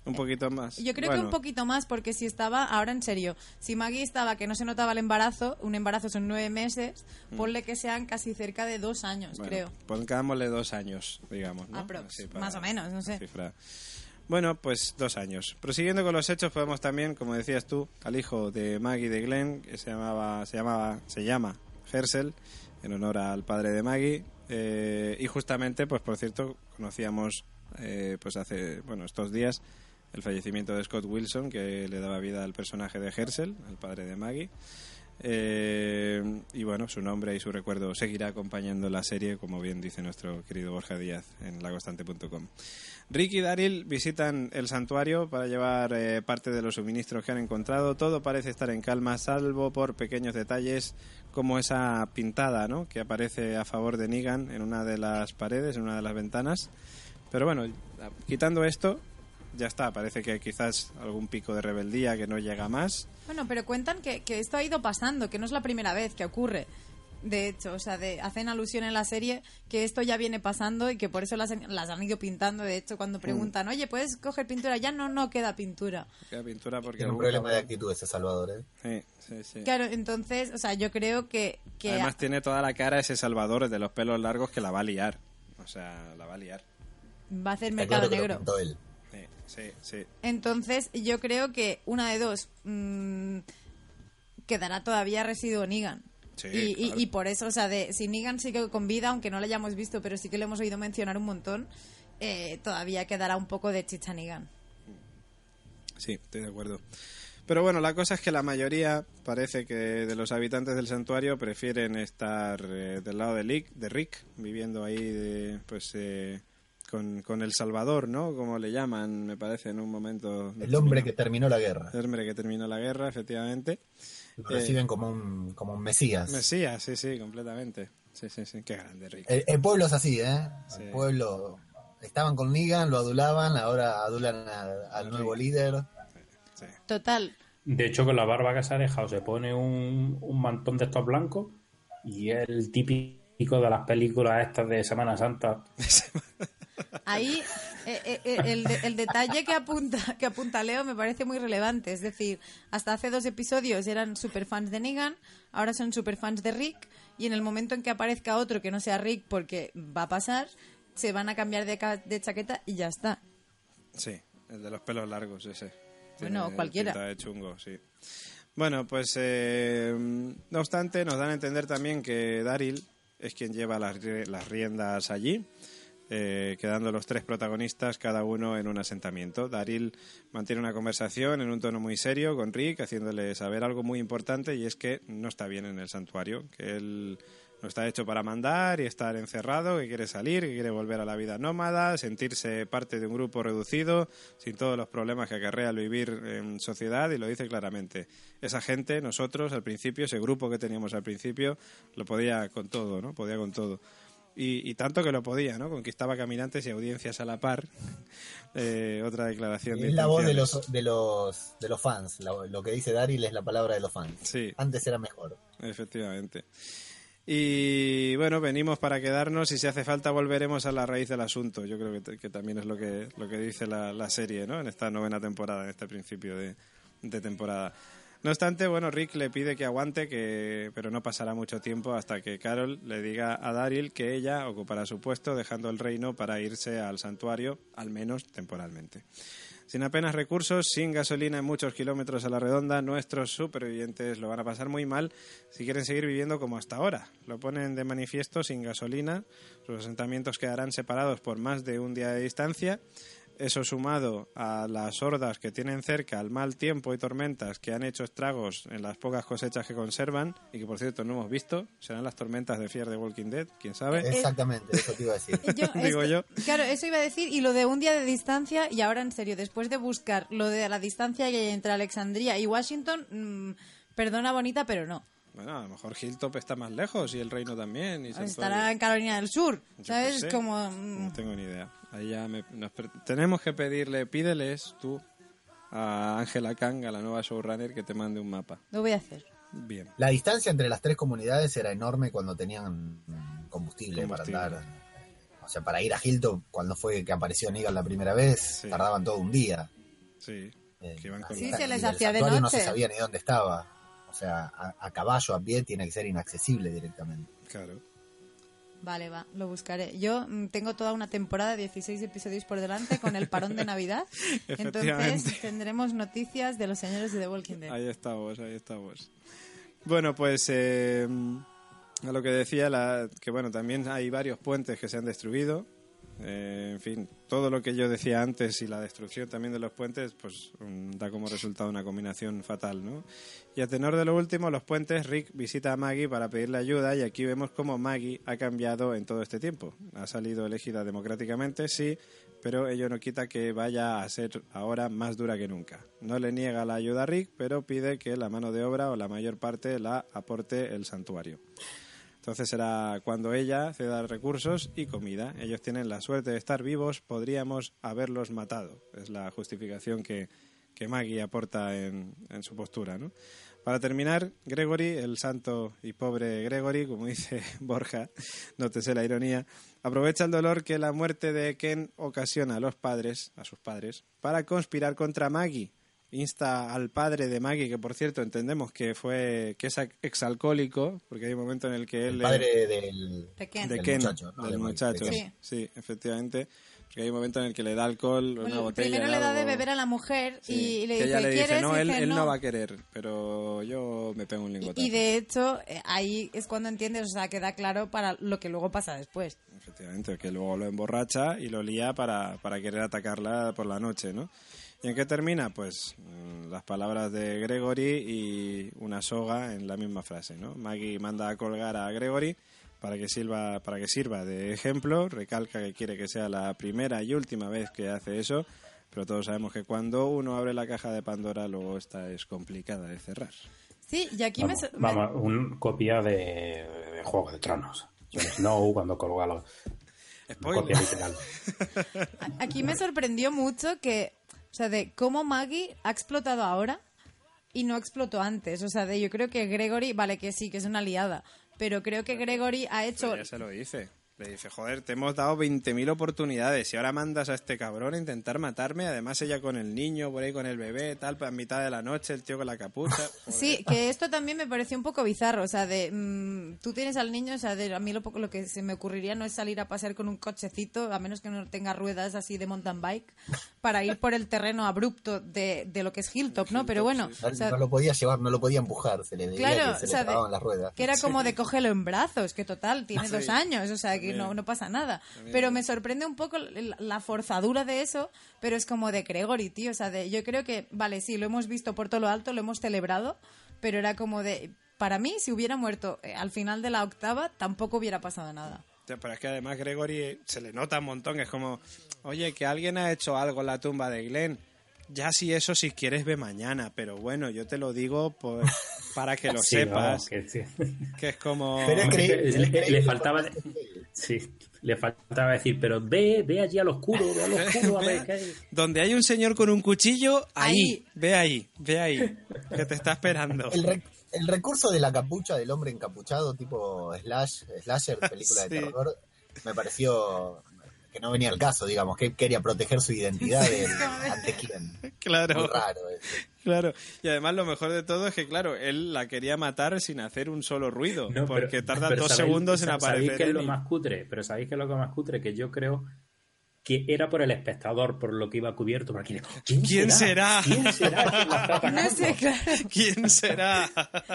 Un poquito más. Yo creo que un poquito más, porque si estaba, ahora en serio, si Maggie estaba que no se notaba el embarazo, un embarazo son nueve meses, mm. ponle que sean casi cerca de dos años, creo. Pongámosle dos años, digamos. ¿no? más o menos, no sé. Bueno, pues dos años. Prosiguiendo con los hechos, podemos también, como decías tú, al hijo de Maggie de Glenn, que se llamaba, se llamaba, se llama Hersel, en honor al padre de Maggie. Eh, y justamente, pues por cierto, conocíamos, eh, pues hace, bueno, estos días el fallecimiento de Scott Wilson, que le daba vida al personaje de Hersel, el padre de Maggie. Eh, y bueno, su nombre y su recuerdo seguirá acompañando la serie, como bien dice nuestro querido Borja Díaz en lagostante.com. Rick y Daryl visitan el santuario para llevar eh, parte de los suministros que han encontrado. Todo parece estar en calma, salvo por pequeños detalles como esa pintada ¿no? que aparece a favor de Negan en una de las paredes, en una de las ventanas. Pero bueno, quitando esto, ya está. Parece que quizás algún pico de rebeldía que no llega más. Bueno, pero cuentan que, que esto ha ido pasando, que no es la primera vez que ocurre. De hecho, o sea, de, hacen alusión en la serie que esto ya viene pasando y que por eso las, las han ido pintando. De hecho, cuando preguntan, oye, ¿puedes coger pintura? Ya no, no queda pintura. Queda pintura porque... Tiene un problema de actitud ese Salvador, ¿eh? Sí, sí, sí. Claro, entonces, o sea, yo creo que... que Además tiene toda la cara ese Salvador de los pelos largos que la va a liar. O sea, la va a liar. Va a hacer mercado negro. Sí, sí. Entonces, yo creo que una de dos mmm, quedará todavía residuo Negan. y, y, por eso, o sea, de, si Negan sigue con vida, aunque no lo hayamos visto, pero sí que lo hemos oído mencionar un montón, eh, todavía quedará un poco de chicha Negan. Sí, estoy de acuerdo. Pero bueno, la cosa es que la mayoría parece que de los habitantes del santuario prefieren estar eh, del lado de, Rick, de Rick, viviendo ahí de, pues eh, con, con, El Salvador, ¿no? Como le llaman, me parece, en un momento. El hombre que terminó la guerra. El hombre que terminó la guerra, efectivamente. Lo reciben eh, como, un, como un mesías. Mesías, sí, sí, completamente. Sí, sí, sí, qué grande, Rick. El, pueblo es así, ¿eh? El pueblo. Estaban con Negan, lo adulaban, ahora adulan al, nuevo líder. Total. De hecho, con la barba que se ha dejado, se pone un, un mantón de estos blancos y el típico de las películas estas de Semana Santa. [laughs] Ahí eh, eh, eh, el, el, detalle que apunta, que apunta Leo me parece muy relevante. Es decir, hasta hace dos episodios eran superfans de Negan, ahora son superfans de Rick, y en el momento en que aparezca otro que no sea Rick, porque va a pasar, se van a cambiar de, de chaqueta y ya está. Sí, el de los pelos largos, ese. Bueno, cualquiera. De chungo, sí. Bueno, pues no obstante, nos dan a entender también que Daryl es quien lleva las, las riendas allí eh, quedando los tres protagonistas cada uno en un asentamiento. Daryl mantiene una conversación en un tono muy serio con Rick, haciéndole saber algo muy importante y es que no está bien en el santuario, que él no está hecho para mandar y estar encerrado, que quiere salir, que quiere volver a la vida nómada, sentirse parte de un grupo reducido, sin todos los problemas que acarrea el vivir en sociedad, y lo dice claramente. Esa gente, nosotros, al principio, ese grupo que teníamos al principio, lo podía con todo, ¿no? Podía con todo. Y, tanto que lo podía, ¿no? Conquistaba caminantes y audiencias a la par. [laughs] Eh, otra declaración. Es la voz de los, de los, de los fans. Lo, que dice Daryl es la palabra de los fans. Sí. Antes era mejor. Efectivamente. Y bueno, venimos para quedarnos y si hace falta volveremos a la raíz del asunto. Yo creo que, que también es lo que, lo que dice la, la, serie, ¿no? En esta novena temporada, en este principio de, de temporada. No obstante, bueno, Rick le pide que aguante, que, pero no pasará mucho tiempo hasta que Carol le diga a Daryl que ella ocupará su puesto, dejando el reino para irse al santuario, al menos temporalmente. Sin apenas recursos, sin gasolina en muchos kilómetros a la redonda, nuestros supervivientes lo van a pasar muy mal si quieren seguir viviendo como hasta ahora. Lo ponen de manifiesto sin gasolina, sus asentamientos quedarán separados por más de un día de distancia eso sumado a las hordas que tienen cerca, al mal tiempo y tormentas que han hecho estragos en las pocas cosechas que conservan y que por cierto no hemos visto, serán las tormentas de Fear de Walking Dead, quién sabe. Exactamente, eso te iba a decir. [laughs] Digo yo. Claro, eso iba a decir y lo de un día de distancia y ahora en serio, después de buscar lo de la distancia que hay entre Alexandria y Washington, mmm, perdona bonita, pero no. Bueno, a lo mejor Hilltop está más lejos y el reino también. Y Estará en Carolina del Sur, ¿sabes? Como... No tengo ni idea. Ahí ya tenemos que pedirle, pídeles tú a Ángela Kang, a la nueva showrunner, que te mande un mapa. Lo voy a hacer. Bien. La distancia entre las tres comunidades era enorme cuando tenían combustible, para andar. O sea, para ir a Hilltop, cuando fue que apareció Negan la primera vez, tardaban todo un día. Sí. Eh, sí, se les hacía de noche. No se sabía ni dónde estaba. O sea, a, caballo, a pie, tiene que ser inaccesible directamente. Claro. Vale, va, lo buscaré. Yo mm, tengo toda una temporada de 16 episodios por delante con el parón de Navidad. [laughs] Entonces tendremos noticias de los señores de The Walking Dead. Ahí estamos, ahí estamos. Bueno, pues eh, a lo que decía, la, que bueno, también hay varios puentes que se han destruido. Eh, en fin, todo lo que yo decía antes y la destrucción también de los puentes, pues da como resultado una combinación fatal, ¿no? Y a tenor de lo último, los puentes, Rick visita a Maggie para pedirle ayuda y aquí vemos cómo Maggie ha cambiado en todo este tiempo. Ha salido elegida democráticamente, sí, pero ello no quita que vaya a ser ahora más dura que nunca. No le niega la ayuda a Rick, pero pide que la mano de obra o la mayor parte la aporte el santuario. Entonces será cuando ella ceda recursos y comida. Ellos tienen la suerte de estar vivos, podríamos haberlos matado. Es la justificación que, que Maggie aporta en, en su postura. ¿no? Para terminar, Gregory, el santo y pobre Gregory, como [laughs] dice Borja, nótese la ironía, aprovecha el dolor que la muerte de Ken ocasiona a los padres, a sus padres, para conspirar contra Maggie. Insta al padre de Maggie, que por cierto entendemos que fue que es exalcohólico, porque hay un momento en el que él... El padre del, de Ken, muchacho, del muchacho. sí, efectivamente que hay un momento en el que le da alcohol, una botella. Primero le da de beber a la mujer y, le dice, le dice, no, él, no. va a querer, pero yo me pego un lingotazo. Y, de hecho, eh, ahí es cuando entiendes, o sea, queda claro para lo que luego pasa después. Efectivamente, que luego lo emborracha y lo lía para, para querer atacarla por la noche, ¿no? ¿Y en qué termina? Pues mm, las palabras de Gregory y una soga en la misma frase, ¿no? Maggie manda a colgar a Gregory para que sirva para que sirva de ejemplo. Recalca que quiere que sea la primera y última vez que hace eso pero todos sabemos que cuando uno abre la caja de Pandora luego esta es complicada de cerrar. Sí y aquí vamos, me vamos un copia de, Juego de Tronos. Snow cuando colga los copia literal. [laughs] Aquí me sorprendió mucho que o sea de cómo Maggie ha explotado ahora y no explotó antes. O sea, de, yo creo que Gregory, vale que sí, que es una aliada, pero creo que Gregory ha hecho... ya se lo dice. Le dice, joder, te hemos dado 20.000 oportunidades y ahora mandas a este cabrón a intentar matarme. Además, ella con el niño, por ahí con el bebé, tal, a mitad de la noche, el tío con la capucha. [laughs] Sí, que esto también me pareció un poco bizarro. O sea, de mm, tú tienes al niño, o sea, de, a mí lo, poco, lo que se me ocurriría no es salir a pasear con un cochecito, a menos que no tenga ruedas así de mountain bike, para ir por el terreno abrupto de, de lo que es Hilltop, ¿no? Pero bueno. no lo podía llevar, no lo podía empujar, se le claro, que se le las ruedas. Que era como de cógelo en brazos, que total, tiene dos años, o sea, que no, no pasa nada. Pero me sorprende un poco la forzadura de eso, pero es como de Gregory, tío. O sea, de, yo creo que, vale, sí, lo hemos visto por todo lo alto, lo hemos celebrado, pero era como de, para mí, si hubiera muerto eh, al final de la octava, tampoco hubiera pasado nada. Pero es que además Gregory se le nota un montón, es como, oye, que alguien ha hecho algo en la tumba de Glenn ya si eso si quieres ve mañana, pero bueno, yo te lo digo pues, para que lo [laughs] sepas. [laughs] que, es como... le, faltaba... Sí, le faltaba decir, pero ve, ve allí al oscuro, ve al [laughs] oscuro, a ver qué Donde hay un señor con un cuchillo, ahí, ve ahí, ve ahí, que te está esperando. El, el recurso de la capucha del hombre encapuchado, tipo slash, slasher, película de terror, me pareció que no venía al caso, digamos, que quería proteger su identidad ante quién. Claro. raro Claro, y además lo mejor de todo es que, claro, él la quería matar sin hacer un solo ruido, porque tarda dos segundos en aparecer. ¿Sabéis que es lo más cutre? Pero ¿sabéis que es lo que más cutre? Que yo creo que era por el espectador, por lo que iba cubierto. Por aquí. ¿Quién, será? ¿Quién será? ¿Quién será?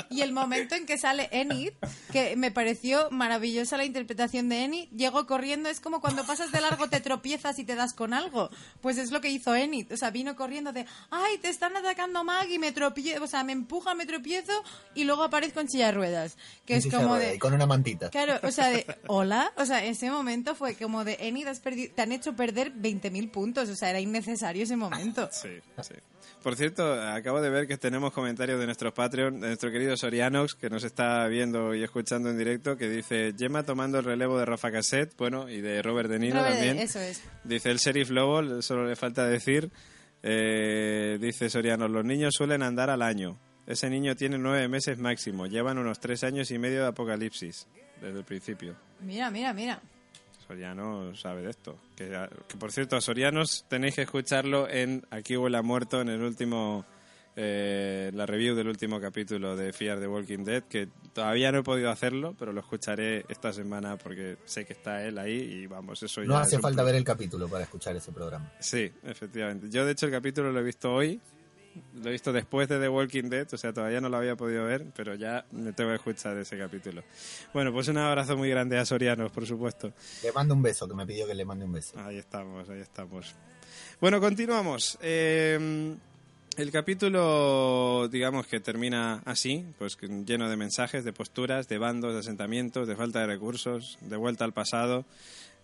Y el momento en que sale Enid, que me pareció maravillosa la interpretación de Enid, llegó corriendo, es como cuando pasas de largo te tropiezas y te das con algo. Pues es lo que hizo Enid. O sea, vino corriendo de, ay, te están atacando Maggie, me tropiezo, o sea, me empuja, me tropiezo y luego aparezco en silla de ruedas. Que es como de... Y con una mantita. Claro, o sea, de, hola. O sea, ese momento fue como de, Enid, has perdido, te han hecho perder 20.000 puntos, o sea, era innecesario ese momento. [laughs] Sí, sí. Por cierto, acabo de ver que tenemos comentarios de nuestros Patreon, de nuestro querido Sorianox, que nos está viendo y escuchando en directo, que dice, Gemma tomando el relevo de Rafa Cassette, bueno, y de Robert De Niro también. Eso es. Dice el Sheriff Lobo, solo le falta decir, eh, dice Sorianos, los niños suelen andar al año. Ese niño tiene nueve meses máximo, llevan unos tres años y medio de apocalipsis, desde el principio. Mira, mira, mira. Soriano sabe de esto. Que, por cierto, a Sorianos tenéis que escucharlo en Aquí huele a muerto en el último eh, la review del último capítulo de Fear the Walking Dead, que todavía no he podido hacerlo, pero lo escucharé esta semana porque sé que está él ahí y vamos, eso ya. No hace falta ver el capítulo para escuchar ese programa. Sí, efectivamente. Yo, de hecho, el capítulo lo he visto hoy Lo he visto después de The Walking Dead, o sea, todavía no lo había podido ver, pero ya me tengo que escuchar ese capítulo. Bueno, pues un abrazo muy grande a Sorianos, por supuesto. Le mando un beso, que me pidió que le mande un beso. Ahí estamos, ahí estamos. Bueno, continuamos. Eh, el capítulo, digamos que termina así, pues lleno de mensajes, de posturas, de bandos, de asentamientos, de falta de recursos, de vuelta al pasado.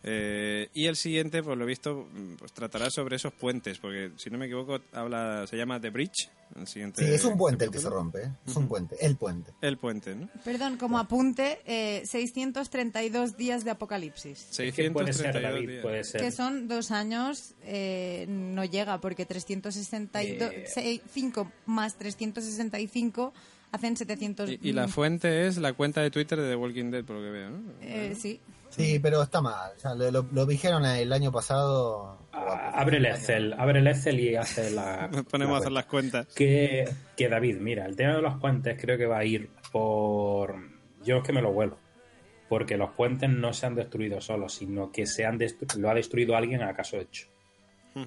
Eh, y el siguiente, por lo visto, pues tratará sobre esos puentes, porque si no me equivoco, habla, se llama The Bridge. El siguiente sí, es un puente el que se rompe, ¿eh? es un puente, el puente. El puente, ¿no? Perdón, como apunte, eh, 632 días de apocalipsis. 632 puede ser, David, puede ser. Que son dos años, eh, no llega, porque 365 eh. más 365 hacen 700. Y, y, la fuente es la cuenta de Twitter de The Walking Dead, por lo que veo, ¿no? sí. Sí, pero está mal. lo, dijeron el año pasado. Ah, abre el Excel, abre el Excel y hace la. [laughs] Nos ponemos a hacer las cuentas. Que, que David, mira, el tema de los puentes creo que va a ir por. Yo es que me lo vuelo. Porque los puentes no se han destruido solos, sino que se han lo ha destruido alguien a caso hecho.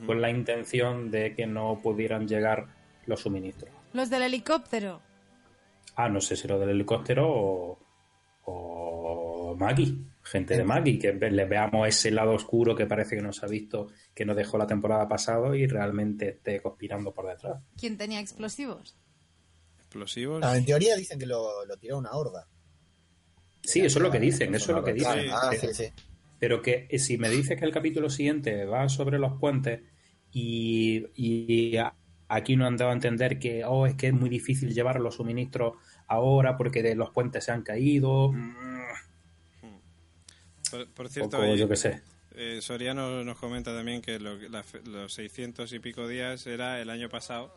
Con la intención de que no pudieran llegar los suministros. ¿Los del helicóptero? Ah, no sé si los del helicóptero o, o Maggie gente de Maggie, que le veamos ese lado oscuro que parece que nos ha visto, que nos dejó la temporada pasada y realmente esté conspirando por detrás. ¿Quién tenía explosivos? ¿Explosivos? Ah, en teoría dicen que lo, lo tiró una horda. Sí, eso es lo que dicen, eso es lo que dicen. Ah, sí, sí. Pero que eh, si me dices que el capítulo siguiente va sobre los puentes y, y aquí no han dado a entender que oh, es que es muy difícil llevar los suministros ahora porque de los puentes se han caído. Mm, por, cierto, yo que sé. Eh, Soriano nos comenta también que los 600 y pico días era el año pasado.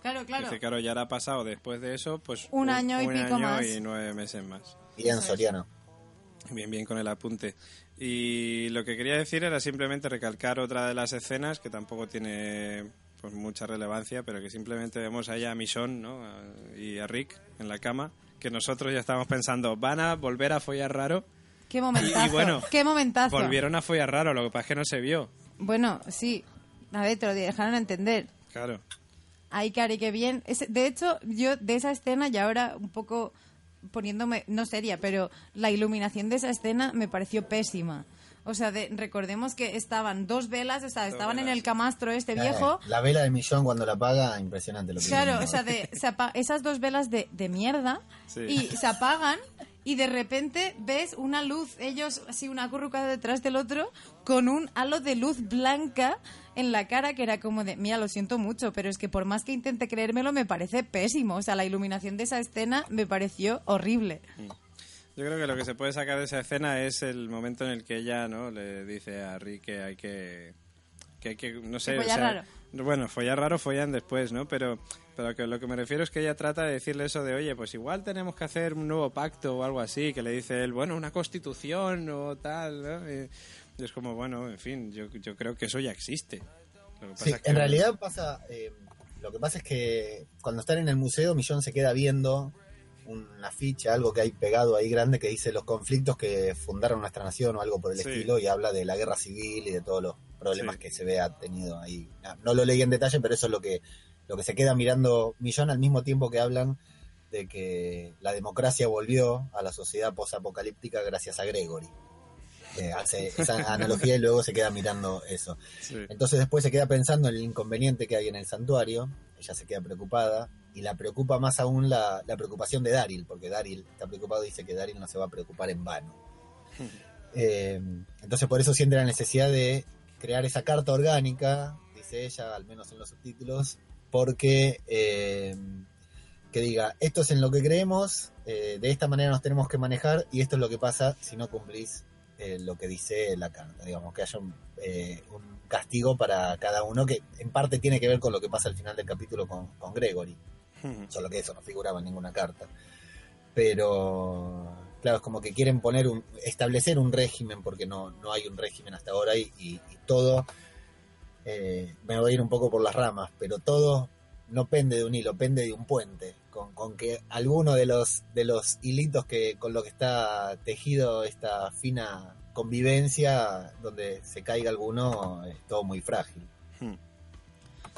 Claro, claro. Dice, claro, ya ha pasado después de eso, pues un, año y pico más. y nueve meses más. Bien, Soriano. Bien, bien con el apunte. Y lo que quería decir era simplemente recalcar otra de las escenas que tampoco tiene pues mucha relevancia, pero que simplemente vemos allá a Michonne ¿no? y a Rick en la cama, que nosotros ya estamos pensando, van a volver a follar raro Qué [laughs] momentazo. Y, bueno, qué momentazo. Volvieron a follar raro, lo que pasa es que no se vio. Bueno, sí. A ver, te lo dejaron entender. Claro. Ay, Cari, qué bien. de hecho, yo de esa escena, y ahora un poco poniéndome, no seria, pero la iluminación de esa escena me pareció pésima. O sea, recordemos que estaban dos velas, o sea, estaban en el camastro este viejo. La vela de Millón cuando la apaga, impresionante lo que Claro, o sea, de, esas dos velas de, de mierda y se apagan y de repente ves una luz, ellos así una curruca detrás del otro, con un halo de luz blanca en la cara que era como de, mira, lo siento mucho, pero es que por más que intente creérmelo me parece pésimo. O sea, la iluminación de esa escena me pareció horrible. Mm. Yo creo que lo que se puede sacar de esa escena es el momento en el que ella no le dice a Rick que hay que que hay que no sé, bueno, follar raro follan después, ¿no? Pero pero que lo que me refiero es que ella trata de decirle eso de, oye, pues igual tenemos que hacer un nuevo pacto o algo así, que le dice él, bueno, una constitución o tal, ¿no? Y, es como, bueno, en fin, yo, yo creo que eso ya existe. sí, en realidad pasa, eh, lo que pasa es que cuando están en el museo, Millón se queda viendo una ficha, algo que hay pegado ahí grande que dice los conflictos que fundaron nuestra nación o algo por el estilo y habla de la guerra civil y de todos los problemas que se ve ha tenido ahí. No, lo leí en detalle, pero eso es lo que lo que se queda mirando Millón al mismo tiempo que hablan de que la democracia volvió a la sociedad posapocalíptica gracias a Gregory. hace esa [laughs] analogía y luego se queda mirando eso. Entonces después se queda pensando en el inconveniente que hay en el santuario, ella se queda preocupada y la preocupa más aún la, preocupación de Daryl, porque Daryl está preocupado y dice que Daryl no se va a preocupar en vano. [laughs] Eh, entonces por eso siente la necesidad de crear esa carta orgánica, dice ella, al menos en los subtítulos, porque eh, que diga, esto es en lo que creemos, eh, de esta manera nos tenemos que manejar y esto es lo que pasa si no cumplís eh, lo que dice la carta, digamos, que haya un, castigo para cada uno que en parte tiene que ver con lo que pasa al final del capítulo con, con Gregory, solo que eso no figuraba en ninguna carta. Pero claro, es como que quieren poner un, establecer un régimen porque no, no hay un régimen hasta ahora y todo eh, me voy a ir un poco por las ramas, pero todo no pende de un hilo, pende de un puente, con, que alguno de los, de los hilitos que con lo que está tejido esta fina convivencia, donde se caiga alguno, es todo muy frágil. Hmm.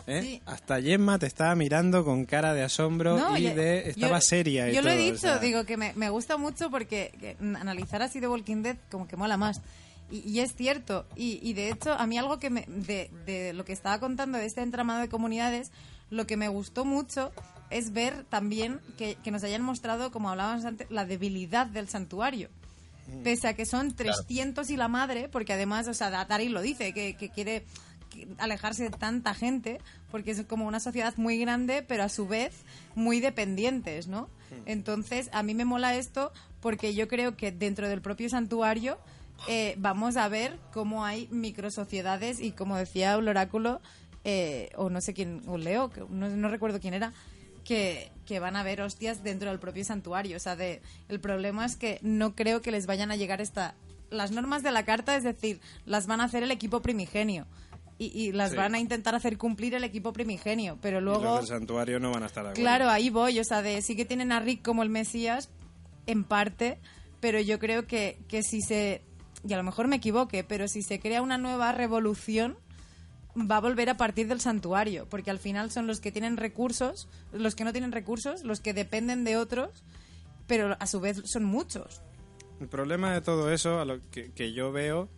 ¿eh? Hasta Gemma te estaba mirando con cara de asombro y de estaba seria. yo lo he dicho, digo que me, gusta mucho porque analizar así de Walking Dead como que mola más. Y, es cierto. Y, de hecho, a mí algo que me, de, de lo que estaba contando de este entramado de comunidades, lo que me gustó mucho es ver también que, nos hayan mostrado, como hablábamos antes, la debilidad del santuario. Mm. Pese a que son 300 y la madre, porque además, o sea, Daryl lo dice, que, que quiere alejarse de tanta gente, porque es como una sociedad muy grande, pero a su vez muy dependientes, ¿no? Hmm. Entonces, a mí me mola esto porque yo creo que dentro del propio santuario eh, vamos a ver cómo hay microsociedades y como decía el oráculo, eh, o no sé quién, o Leo, no, no recuerdo quién era, que, que, van a haber hostias dentro del propio santuario. O sea, de, el problema es que no creo que les vayan a llegar esta... Las normas de la carta, es decir, las van a hacer el equipo primigenio. Y, las van a intentar hacer cumplir el equipo primigenio, pero luego... los del santuario no van a estar de Claro, ahí voy, o sea, de, sí que tienen a Rick como el Mesías, en parte, pero yo creo que, que si se... Y a lo mejor me equivoque, pero si se crea una nueva revolución, va a volver a partir del santuario, porque al final son los que tienen recursos, los que no tienen recursos, los que dependen de otros, pero a su vez son muchos. El problema de todo eso, a lo que, que yo veo,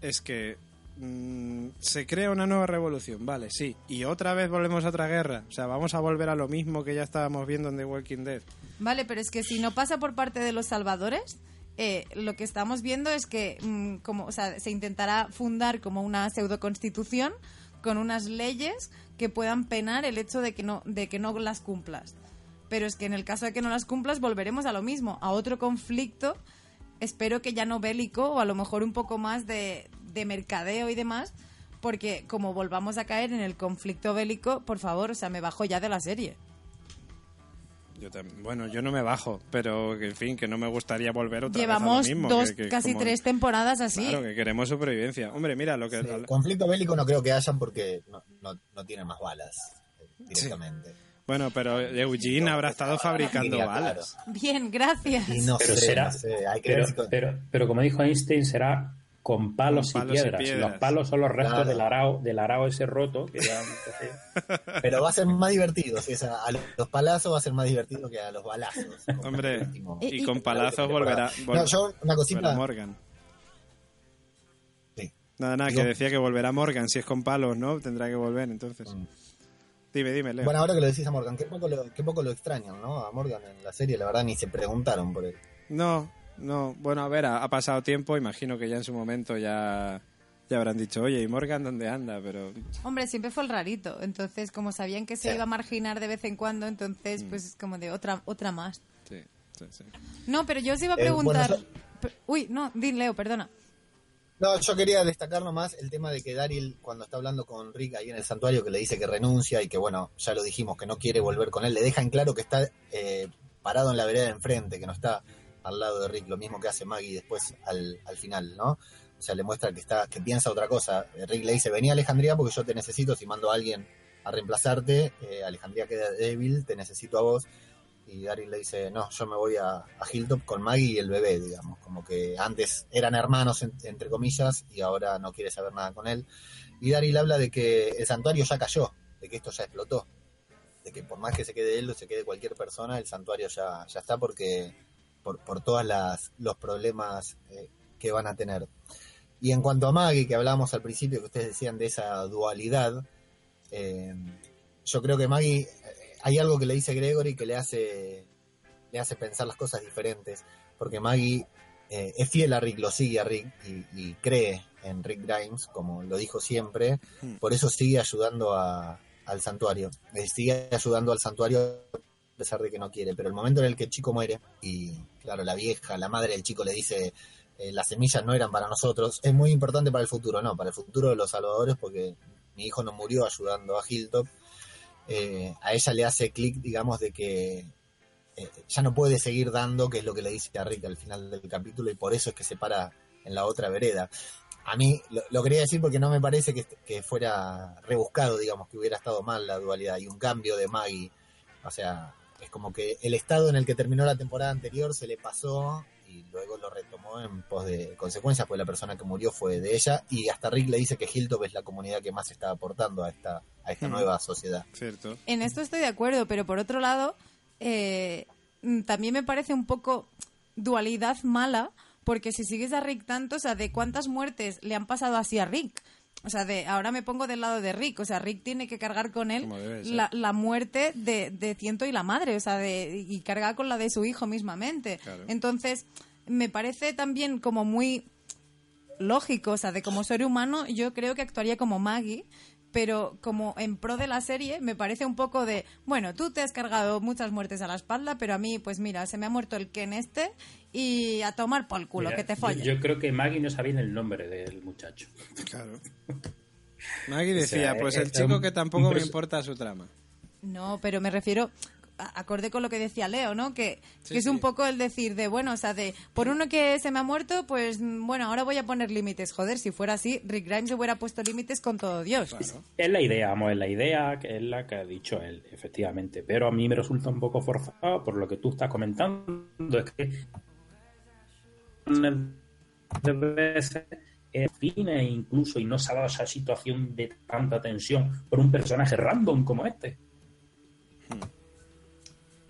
es que Mm, se crea una nueva revolución, vale, sí. Y otra vez volvemos a otra guerra. O sea, vamos a volver a lo mismo que ya estábamos viendo en The Walking Dead. Vale, pero es que si no pasa por parte de los salvadores, eh, lo que estamos viendo es que mm, como, o sea, se intentará fundar como una pseudo constitución con unas leyes que puedan penar el hecho de que no, de que no las cumplas. Pero es que en el caso de que no las cumplas volveremos a lo mismo, a otro conflicto, espero que ya no bélico o a lo mejor un poco más de, de mercadeo y demás, porque como volvamos a caer en el conflicto bélico, por favor, o sea, me bajo ya de la serie. Yo bueno, yo no me bajo, pero en fin, que no me gustaría volver otra Llevamos vez a lo mismo. dos, casi tres temporadas así. Claro, que queremos supervivencia. Hombre, mira lo que... conflicto bélico no creo que hayan porque no, no, tienen más balas eh, directamente. Bueno, pero Eugene habrá estado fabricando balas. Bien, gracias. pero, será, pero, pero, como dijo Einstein, será con palos, y, piedras. Los palos son los restos del arao, del arao ese roto. [laughs] Pero va a ser más divertido. Si a los palazos va a ser más divertido que a los balazos. Hombre, y, con palazos volverá, no, yo, una cosita. Morgan. Nada, nada, que decía que volverá Morgan. Si es con palos, ¿no? Tendrá que volver, entonces. Mm. Dime, dime, Leo. Bueno, ahora que lo decís a Morgan, qué poco lo, qué poco lo extrañan, ¿no? A Morgan en la serie, la verdad, ni se preguntaron por él. No, no, bueno, a ver, ha, pasado tiempo, imagino que ya en su momento ya, ya habrán dicho, oye, ¿y Morgan dónde anda? Pero... Hombre, siempre fue el rarito, entonces como sabían que se iba a marginar de vez en cuando, entonces mm. pues como de otra otra más. Sí, sí, sí. No, pero yo os iba a eh, preguntar... Uy, no, din Leo, perdona. No, yo quería destacar nomás el tema de que Daryl, cuando está hablando con Rick ahí en el santuario, que le dice que renuncia y que, bueno, ya lo dijimos, que no quiere volver con él, le deja en claro que está eh, parado en la vereda de enfrente, que no está al lado de Rick, lo mismo que hace Maggie después al, al final, ¿no? O sea, le muestra que está, que piensa otra cosa. Rick le dice, vení a Alejandría porque yo te necesito, si mando a alguien a reemplazarte, eh, Alejandría queda débil, te necesito a vos. Y Daryl le dice, no, yo me voy a, a Hilltop con Maggie y el bebé, digamos, como que antes eran hermanos, entre comillas, y ahora no quiere saber nada con él. Y Daryl habla de que el santuario ya cayó, de que esto ya explotó, de que por más que se quede él o se quede cualquier persona, el santuario ya, ya está porque por, por todos los problemas eh, que van a tener. Y en cuanto a Maggie, que hablábamos al principio, que ustedes decían de esa dualidad, eh, yo creo que Maggie, eh, hay algo que le dice Gregory que le hace, le hace pensar las cosas diferentes, porque Maggie es fiel a Rick, lo sigue a Rick y, cree en Rick Grimes, como lo dijo siempre, hmm. por eso sigue ayudando al santuario, sigue ayudando al santuario pesar de que no quiere, pero el momento en el que el chico muere y claro, la vieja, la madre del chico le dice eh, las semillas no eran para nosotros, es muy importante para el futuro, no, para el futuro de los salvadores porque mi hijo no murió ayudando a Hilltop, eh, a ella le hace clic, digamos, de que eh, ya no puede seguir dando, que es lo que le dice a Rick al final del capítulo y por eso es que se para en la otra vereda. A mí lo, quería decir porque no me parece que, que, fuera rebuscado, digamos, que hubiera estado mal la dualidad y un cambio de Maggie. O sea, es como que el estado en el que terminó la temporada anterior se le pasó y luego lo retomó en pos de consecuencias, porque la persona que murió fue de ella y hasta Rick le dice que Hilltop es la comunidad que más está aportando a esta, a esta nueva sociedad. Cierto. En esto estoy de acuerdo, pero por otro lado, eh, también me parece un poco dualidad mala, porque si sigues a Rick tanto, o sea, de cuántas muertes le han pasado así a Rick. O sea, de, ahora me pongo del lado de Rick. O sea, Rick tiene que cargar con él la, la, muerte de, de, Ciento y la madre. O sea, de, y carga con la de su hijo mismamente. Entonces, me parece también como muy lógico. O sea, de como ser humano, yo creo que actuaría como Maggie pero como en pro de la serie me parece un poco de, bueno, tú te has cargado muchas muertes a la espalda, pero a mí, pues mira, se me ha muerto el Ken este y a tomar por el culo, que te folles. Yo, creo que Maggie no sabía el nombre del muchacho. Claro. [laughs] Maggie decía, pues el chico que tampoco me importa su trama. No, pero me refiero acorde con lo que decía Leo, ¿no? Que, es un poco el decir de, bueno, o sea, de, por uno que se me ha muerto, pues bueno, ahora voy a poner límites. Joder, si fuera así, Rick Grimes hubiera puesto límites con todo Dios. Es la idea, vamos, es la idea que es la que ha dicho él, efectivamente. Pero a mí me resulta un poco forzado por lo que tú estás comentando, es que de veces incluso y no se ha dado esa situación de tanta tensión por un personaje random como este.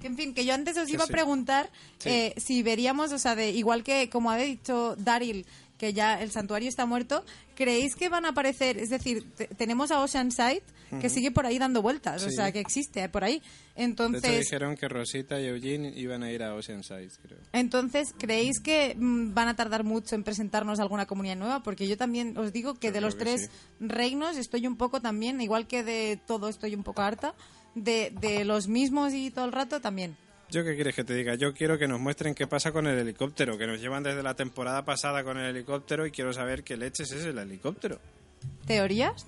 En fin, que yo antes os iba a preguntar eh, si veríamos, o sea, de, igual que como ha dicho Daryl, que ya el santuario está muerto, ¿creéis que van a aparecer? Es decir, tenemos a Oceanside que sigue por ahí dando vueltas, o sea, que existe por ahí. Entonces, dijeron que Rosita y Eugene iban a ir a Oceanside, creo. Entonces, ¿creéis que mm, van a tardar mucho en presentarnos alguna comunidad nueva? Porque yo también os digo que de los tres reinos estoy un poco también, igual que de todo estoy un poco harta, de, de los mismos y todo el rato también. ¿Yo qué quieres que te diga? Yo quiero que nos muestren qué pasa con el helicóptero, que nos llevan desde la temporada pasada con el helicóptero y quiero saber qué leches es el helicóptero. ¿Teorías?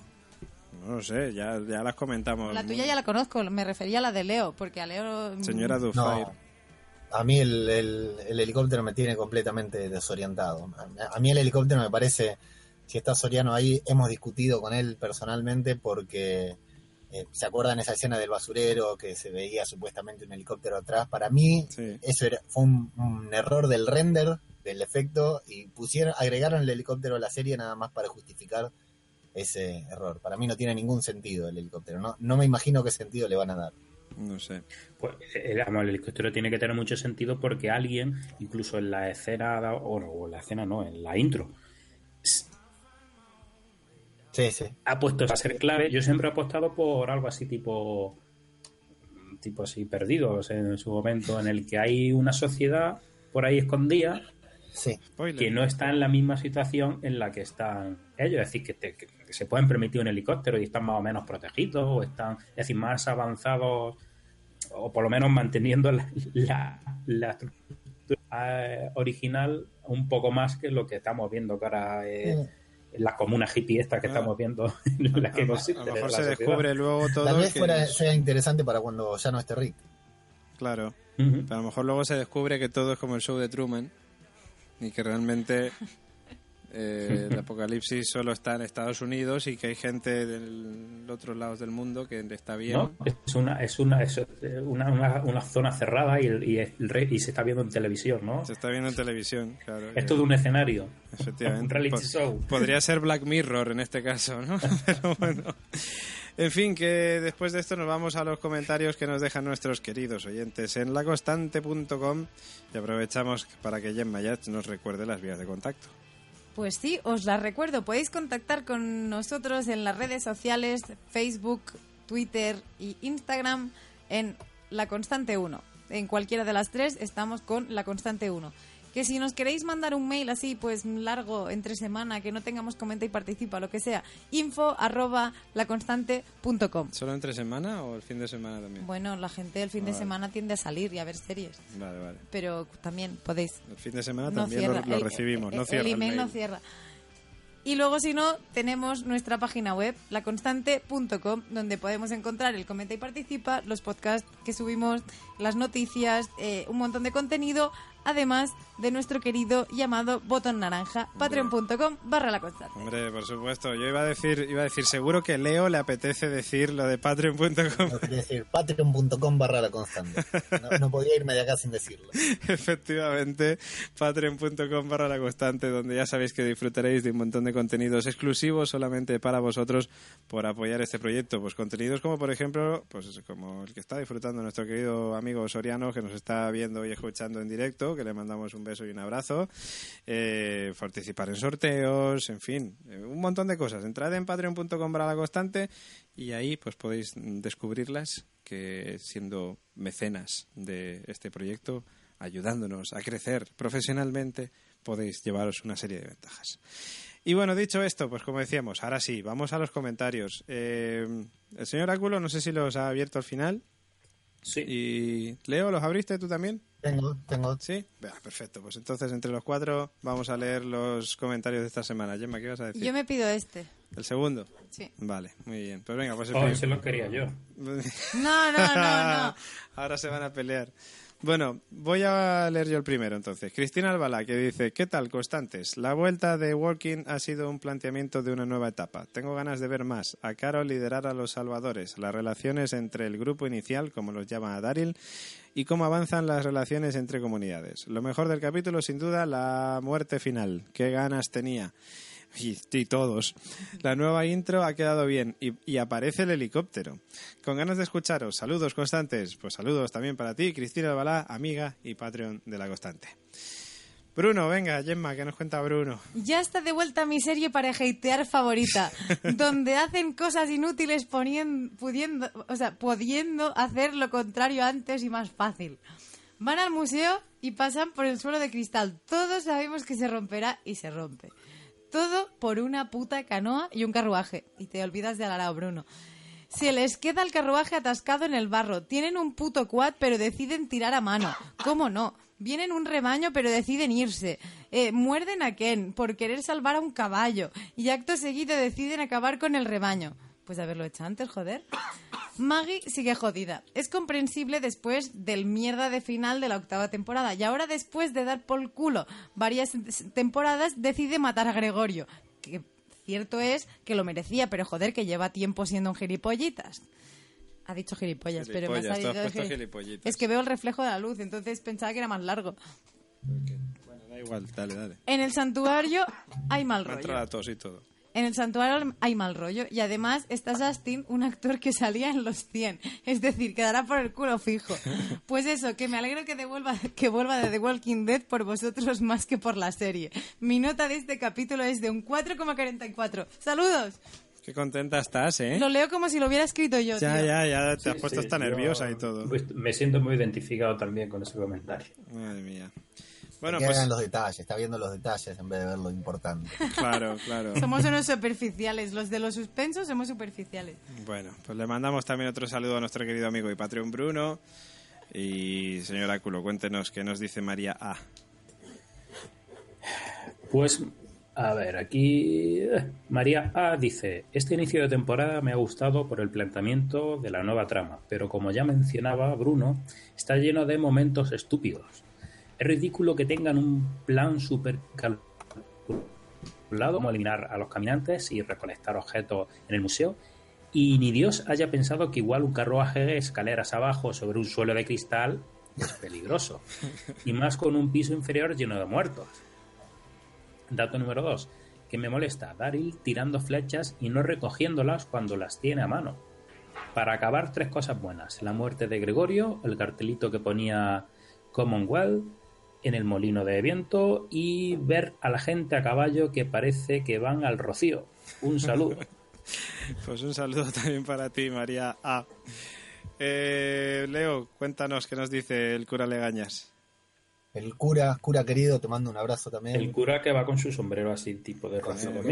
No lo sé, ya, ya las comentamos. La tuya ya la conozco, me refería a la de Leo, porque a Leo... Mm, Señora Dufire. a mí el, helicóptero me tiene completamente desorientado. A, mí el helicóptero me parece, si está Soriano ahí, hemos discutido con él personalmente porque eh, ¿Se acuerdan esa escena del basurero que se veía supuestamente un helicóptero atrás? Para mí, eso era, fue un, error del render, del efecto, y pusieron, agregaron el helicóptero a la serie nada más para justificar ese error. Para mí no tiene ningún sentido el helicóptero. No, no me imagino qué sentido le van a dar. No sé. Pues el, eh, el, helicóptero tiene que tener mucho sentido porque alguien, incluso en la escena, o, o la escena no, en la intro, Sí, sí. Ha puesto a ser clave. Yo siempre he apostado por algo así tipo tipo así perdidos en su momento en el que hay una sociedad por ahí escondida sí. que no está en la misma situación en la que están ellos, es decir, que, se pueden permitir un helicóptero y están más o menos protegidos o están, es decir, más avanzados o por lo menos manteniendo la, la, estructura eh, original un poco más que lo que estamos viendo ahora eh, la comuna hippie esta que estamos viendo. [laughs] la que a, lo mejor se descubre luego todo. Tal vez fuera, sea interesante para cuando ya no esté Rick. Claro. a lo mejor luego se descubre que todo es como el show de Truman y que realmente eh, el [laughs] apocalipsis solo está en Estados Unidos y que hay gente del otro lado del mundo que está bien. No, es una es una, es una, una, zona cerrada y, y, y, se está viendo en televisión, ¿no? Se está viendo en televisión, claro. Es todo un escenario. Efectivamente. [laughs] un reality show. Podría [laughs] ser Black Mirror en este caso, ¿no? Pero bueno. En fin, que después de esto nos vamos a los comentarios que nos dejan nuestros queridos oyentes en laconstante.com y aprovechamos para que Jen Mayach nos recuerde las vías de contacto. Pues sí, os la recuerdo. Podéis contactar con nosotros en las redes sociales, Facebook, Twitter y Instagram en La Constante 1. En cualquiera de las tres estamos con La Constante 1 que si nos queréis mandar un mail así, pues largo, entre semana, que no tengamos comenta y participa, lo que sea, info arroba laconstante.com. ¿Solo entre semana o el fin de semana también? Bueno, la gente el fin de semana tiende a salir y a ver series. Vale, vale. Pero también podéis. El fin de semana también lo, recibimos, no cierra. El email no cierra. Y luego, si no, tenemos nuestra página web, laconstante.com, donde podemos encontrar el comenta y participa, los podcasts que subimos, las noticias, eh, un montón de contenido, además de nuestro querido llamado botón naranja, patreon.com barra la constante. Hombre, por supuesto, yo iba a decir, iba a decir, seguro que Leo le apetece decir lo de patreon.com. No, decir patreon.com barra la constante. No, podía irme de acá sin decirlo. [laughs] Efectivamente, patreon.com barra la constante, donde ya sabéis que disfrutaréis de un montón de contenidos exclusivos solamente para vosotros por apoyar este proyecto. Pues contenidos como, por ejemplo, pues como el que está disfrutando nuestro querido amigo Soriano, que nos está viendo y escuchando en directo, que le mandamos un beso y un abrazo. Eh, participar en sorteos, en fin, eh, un montón de cosas. Entrad en patreon.com para la constante y ahí pues podéis descubrirlas que siendo mecenas de este proyecto, ayudándonos a crecer profesionalmente, podéis llevaros una serie de ventajas. Y bueno, dicho esto, pues como decíamos, ahora sí, vamos a los comentarios. Eh, el señor Áculo, no sé si los ha abierto al final. Sí. Y Leo, ¿los abriste tú también? Tengo, tengo. ¿Sí? perfecto. Pues entonces, entre los cuatro, vamos a leer los comentarios de esta semana. Gemma, ¿qué vas a decir? Yo me pido este. ¿El segundo? Sí. Vale, muy bien. Pues venga, pues el oh, ese lo quería yo. no, no, no, no. [laughs] Ahora se van a pelear. Bueno, voy a leer yo el primero entonces. Cristina Albala, que dice, ¿qué tal, constantes? La vuelta de Walking ha sido un planteamiento de una nueva etapa. Tengo ganas de ver más. A Carol liderar a los salvadores, las relaciones entre el grupo inicial, como los llama Daryl, y cómo avanzan las relaciones entre comunidades. Lo mejor del capítulo, sin duda, la muerte final. Qué ganas tenía. Y, todos. La nueva intro ha quedado bien y, aparece el helicóptero. Con ganas de escucharos. Saludos constantes. Pues saludos también para ti, Cristina Albalá, amiga y Patreon de la Constante. Bruno, venga, Gemma, que nos cuenta Bruno. Ya está de vuelta mi serie para hatear favorita, [laughs] donde hacen cosas inútiles poniendo, pudiendo, o sea, pudiendo hacer lo contrario antes y más fácil. Van al museo y pasan por el suelo de cristal. Todos sabemos que se romperá y se rompe. Todo por una puta canoa y un carruaje. Y te olvidas de Alarao, Bruno. Se les queda el carruaje atascado en el barro. Tienen un puto quad, pero deciden tirar a mano. ¿Cómo no? Vienen un rebaño, pero deciden irse. Eh, muerden a Ken por querer salvar a un caballo. Y acto seguido deciden acabar con el rebaño. Pues haberlo hecho antes, joder. Maggie sigue jodida. Es comprensible después del mierda de final de la octava temporada. Y ahora, después de dar por culo varias temporadas, decide matar a Gregorio. Que cierto es que lo merecía, pero joder, que lleva tiempo siendo un gilipollitas. Ha dicho gilipollas, pero me ha salido Es que veo el reflejo de la luz, entonces pensaba que era más largo. Bueno, da igual, dale, dale. En el santuario hay mal rollo. a todos y todo. En el santuario hay mal rollo y además está Justin, un actor que salía en los 100. Es decir, quedará por el culo fijo. [laughs] Pues eso, que me alegro que, devuelva, que vuelva de The Walking Dead por vosotros más que por la serie. Mi nota de este capítulo es de un 4,44. ¡Saludos! Qué contenta estás, ¿eh? Lo leo como si lo hubiera escrito yo. Ya, ya, ya, te has puesto hasta nerviosa y todo. Pues me siento muy identificado también con ese comentario. Madre mía. Bueno, pues... los detalles, está viendo los detalles en vez de ver lo importante. [laughs] Claro, claro. somos unos superficiales, los de los suspensos somos superficiales. Bueno, pues le mandamos también otro saludo a nuestro querido amigo y Patreon Bruno. Y señor Áculo, cuéntenos qué nos dice María A. Pues, a ver, aquí eh, María A dice, este inicio de temporada me ha gustado por el planteamiento de la nueva trama, pero como ya mencionaba Bruno, está lleno de momentos estúpidos es ridículo que tengan un plan súper calculado, como eliminar a los caminantes y recolectar objetos en el museo, y ni Dios haya pensado que igual un carruaje escaleras abajo sobre un suelo de cristal es peligroso, y más con un piso inferior lleno de muertos. Dato número 2. Que me molesta Daryl tirando flechas y no recogiéndolas cuando las tiene a mano. Para acabar, tres cosas buenas. La muerte de Gregorio, el cartelito que ponía Commonwealth en el molino de viento y ver a la gente a caballo que parece que van al rocío. Un saludo. [laughs] pues un saludo también para ti, María A. Eh, Leo, cuéntanos qué nos dice el cura Legañas. El cura, cura querido, te mando un abrazo también. El cura que va con su sombrero así, tipo de rocío Del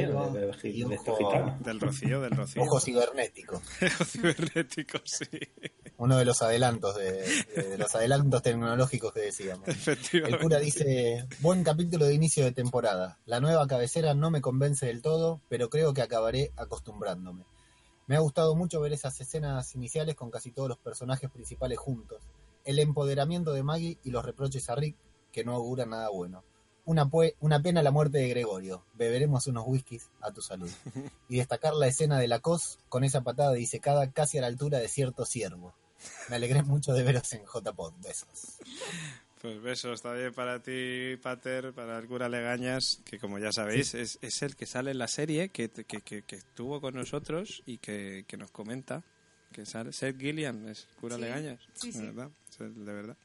rocío, del rocío. Ojo cibernético. [laughs] Ojo cibernético, sí. Uno de los adelantos, de, los adelantos tecnológicos que decíamos. Efectivamente. El cura dice, buen capítulo de inicio de temporada. La nueva cabecera no me convence del todo, pero creo que acabaré acostumbrándome. Me ha gustado mucho ver esas escenas iniciales con casi todos los personajes principales juntos. El empoderamiento de Maggie y los reproches a Rick, que no augura nada bueno. Una, una pena la muerte de Gregorio. Beberemos unos whiskies a tu salud. [laughs] Y destacar la escena de la cos con esa patada disecada casi a la altura de cierto ciervo. Me alegré [laughs] mucho de veros en JPod. Besos. Pues besos también para ti, Pater, para el cura Legañas, que como ya sabéis, es, es, el que sale en la serie, que, que, que, estuvo con nosotros y que, nos comenta. Que sale Seth Gillian, es cura Legañas. Sí, de verdad, de verdad.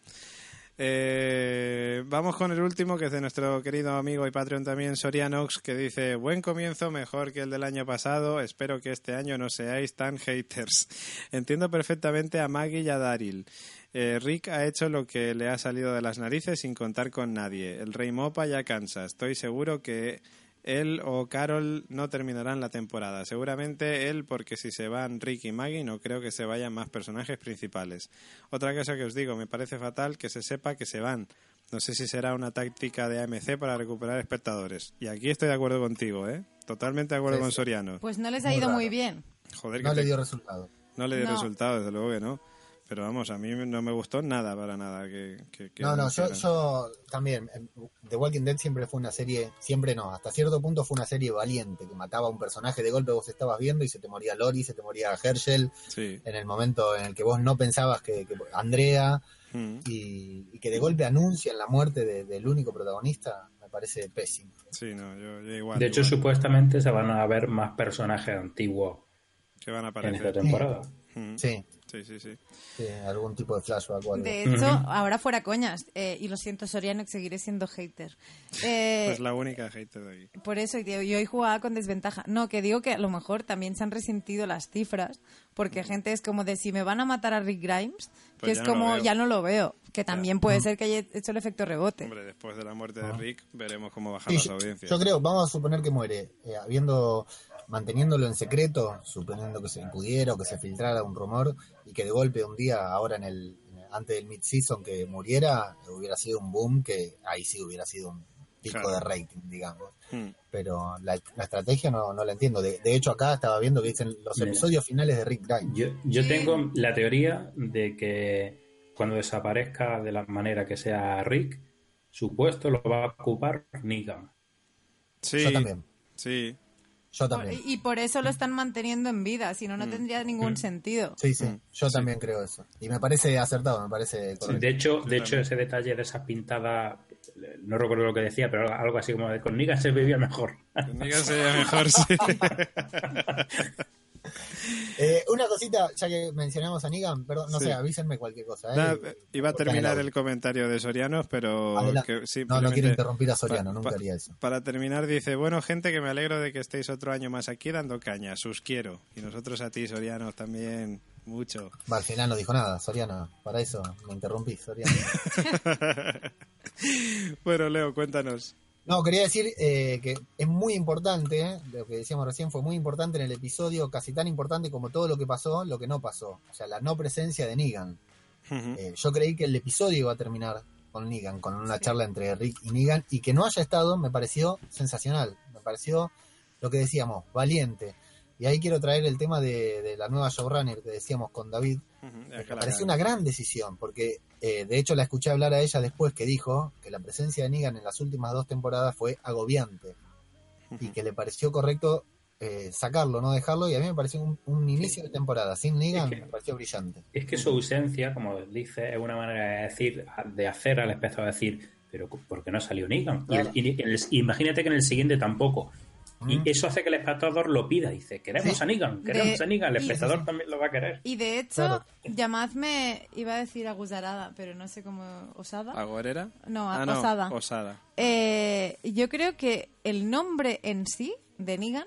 Eh, vamos con el último, que es de nuestro querido amigo y Patreon también, Sorianox, que dice, buen comienzo, mejor que el del año pasado, espero que este año no seáis tan haters. Entiendo perfectamente a Maggie y a Daryl. Eh, Rick ha hecho lo que le ha salido de las narices sin contar con nadie. El Rey Mopa ya cansa. Estoy seguro que él o Carol no terminarán la temporada. Seguramente él, porque si se van Rick y Maggie, no creo que se vayan más personajes principales. Otra cosa que os digo, me parece fatal que se sepa que se van. No sé si será una táctica de AMC para recuperar espectadores. Y aquí estoy de acuerdo contigo, ¿eh? Totalmente de acuerdo con Soriano. Pues no les ha ido muy bien. Joder, no le dio resultado. No le dio resultado, desde luego que no. Pero vamos, a mí no me gustó nada para nada. Que, no, no, yo, yo, también. The Walking Dead siempre fue una serie, siempre no, hasta cierto punto fue una serie valiente, que mataba a un personaje de golpe, vos estabas viendo y se te moría Lori, se te moría Herschel. En el momento en el que vos no pensabas que, Andrea, mm. y, que de golpe anuncian la muerte del único protagonista, me parece pésimo. Sí, no, yo, igual. De hecho, supuestamente se van a ver más personajes antiguos que van a aparecer. en esta temporada. Mm. Sí. Sí, sí, sí. algún tipo de flashback o algo. De hecho, ahora fuera coñas, eh, y lo siento, Soriano, que seguiré siendo hater. [laughs] Eh, es la única hater de aquí. Por eso, yo hoy jugaba con desventaja. No, que digo que a lo mejor también se han resentido las cifras, porque gente es como de si me van a matar a Rick Grimes, que pues es como ya no lo veo, que también puede ser que haya hecho el efecto rebote. Hombre, después de la muerte de Rick, veremos cómo bajan las audiencias. Yo creo, vamos a suponer que muere, eh, habiendo manteniéndolo en secreto, suponiendo que se pudiera o que se filtrara un rumor y que de golpe un día, ahora en el antes del mid-season que muriera, hubiera sido un boom que ahí sí hubiera sido un pico de rating, digamos. Hmm. Pero la, estrategia no, no la entiendo. De, hecho, acá estaba viendo que dicen los episodios finales de Rick Grimes. Yo, yo tengo la teoría de que cuando desaparezca de la manera que sea Rick, su puesto lo va a ocupar Negan. Sí, yo también. Sí, y por eso lo están manteniendo en vida, si no, no mm. tendría ningún mm. sentido. Sí, sí, mm. yo también creo eso. Y me parece acertado, me parece de hecho, de hecho ese detalle de esa pintada, no recuerdo lo que decía, pero algo así como de con Negan se vivía mejor. Con Negan se vivía mejor, sí. [laughs] Eh, una cosita, ya que mencionamos a Nigan, perdón, no sé, avísenme cualquier cosa. ¿eh? iba a terminar el comentario de Soriano, pero no, no quiero interrumpir a Soriano, nunca haría eso. Para terminar, dice: Bueno, gente, que me alegro de que estéis otro año más aquí dando caña, sus quiero. Y nosotros a ti, Soriano, también mucho. al final no dijo nada, Soriano, para eso me interrumpí, Soriano. [laughs] bueno, Leo, cuéntanos. No, quería decir eh, que es muy importante, lo que decíamos recién fue muy importante en el episodio, casi tan importante como todo lo que pasó, lo que no pasó. O sea, la no presencia de Negan. Eh, yo creí que el episodio iba a terminar con Negan, con una charla entre Rick y Negan, y que no haya estado me pareció sensacional. Me pareció lo que decíamos, valiente. Y ahí quiero traer el tema de, la nueva showrunner que decíamos con David. me pareció una gran decisión, porque eh, de hecho la escuché hablar a ella después que dijo que la presencia de Negan en las últimas dos temporadas fue agobiante y que le pareció correcto eh, sacarlo, no dejarlo, y a mí me pareció un, inicio de temporada sin Negan, me pareció brillante. Es que su ausencia, como dice, es una manera de decir, de hacer al espectador decir, pero ¿por qué no salió Negan? Y, imagínate que en el siguiente tampoco. Y mm. eso hace que el espectador lo pida. Dice, queremos a Negan, queremos a Negan. El espectador también lo va a querer. Y de hecho, llamadme, iba a decir aguzarada, pero no sé cómo... ¿Osada? ¿Agorera? No, ah, Osada. Osada. Eh, yo creo que el nombre en sí, de Negan,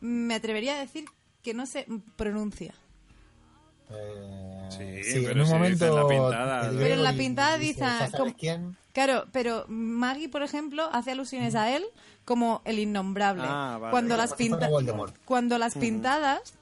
me atrevería a decir que no se pronuncia. Eh, sí, pero en un momento. En la pintada, pero en la pintada dice. quién? Claro, pero Maggie, por ejemplo, hace alusiones a él como el innombrable. Ah, cuando, las cuando las pintadas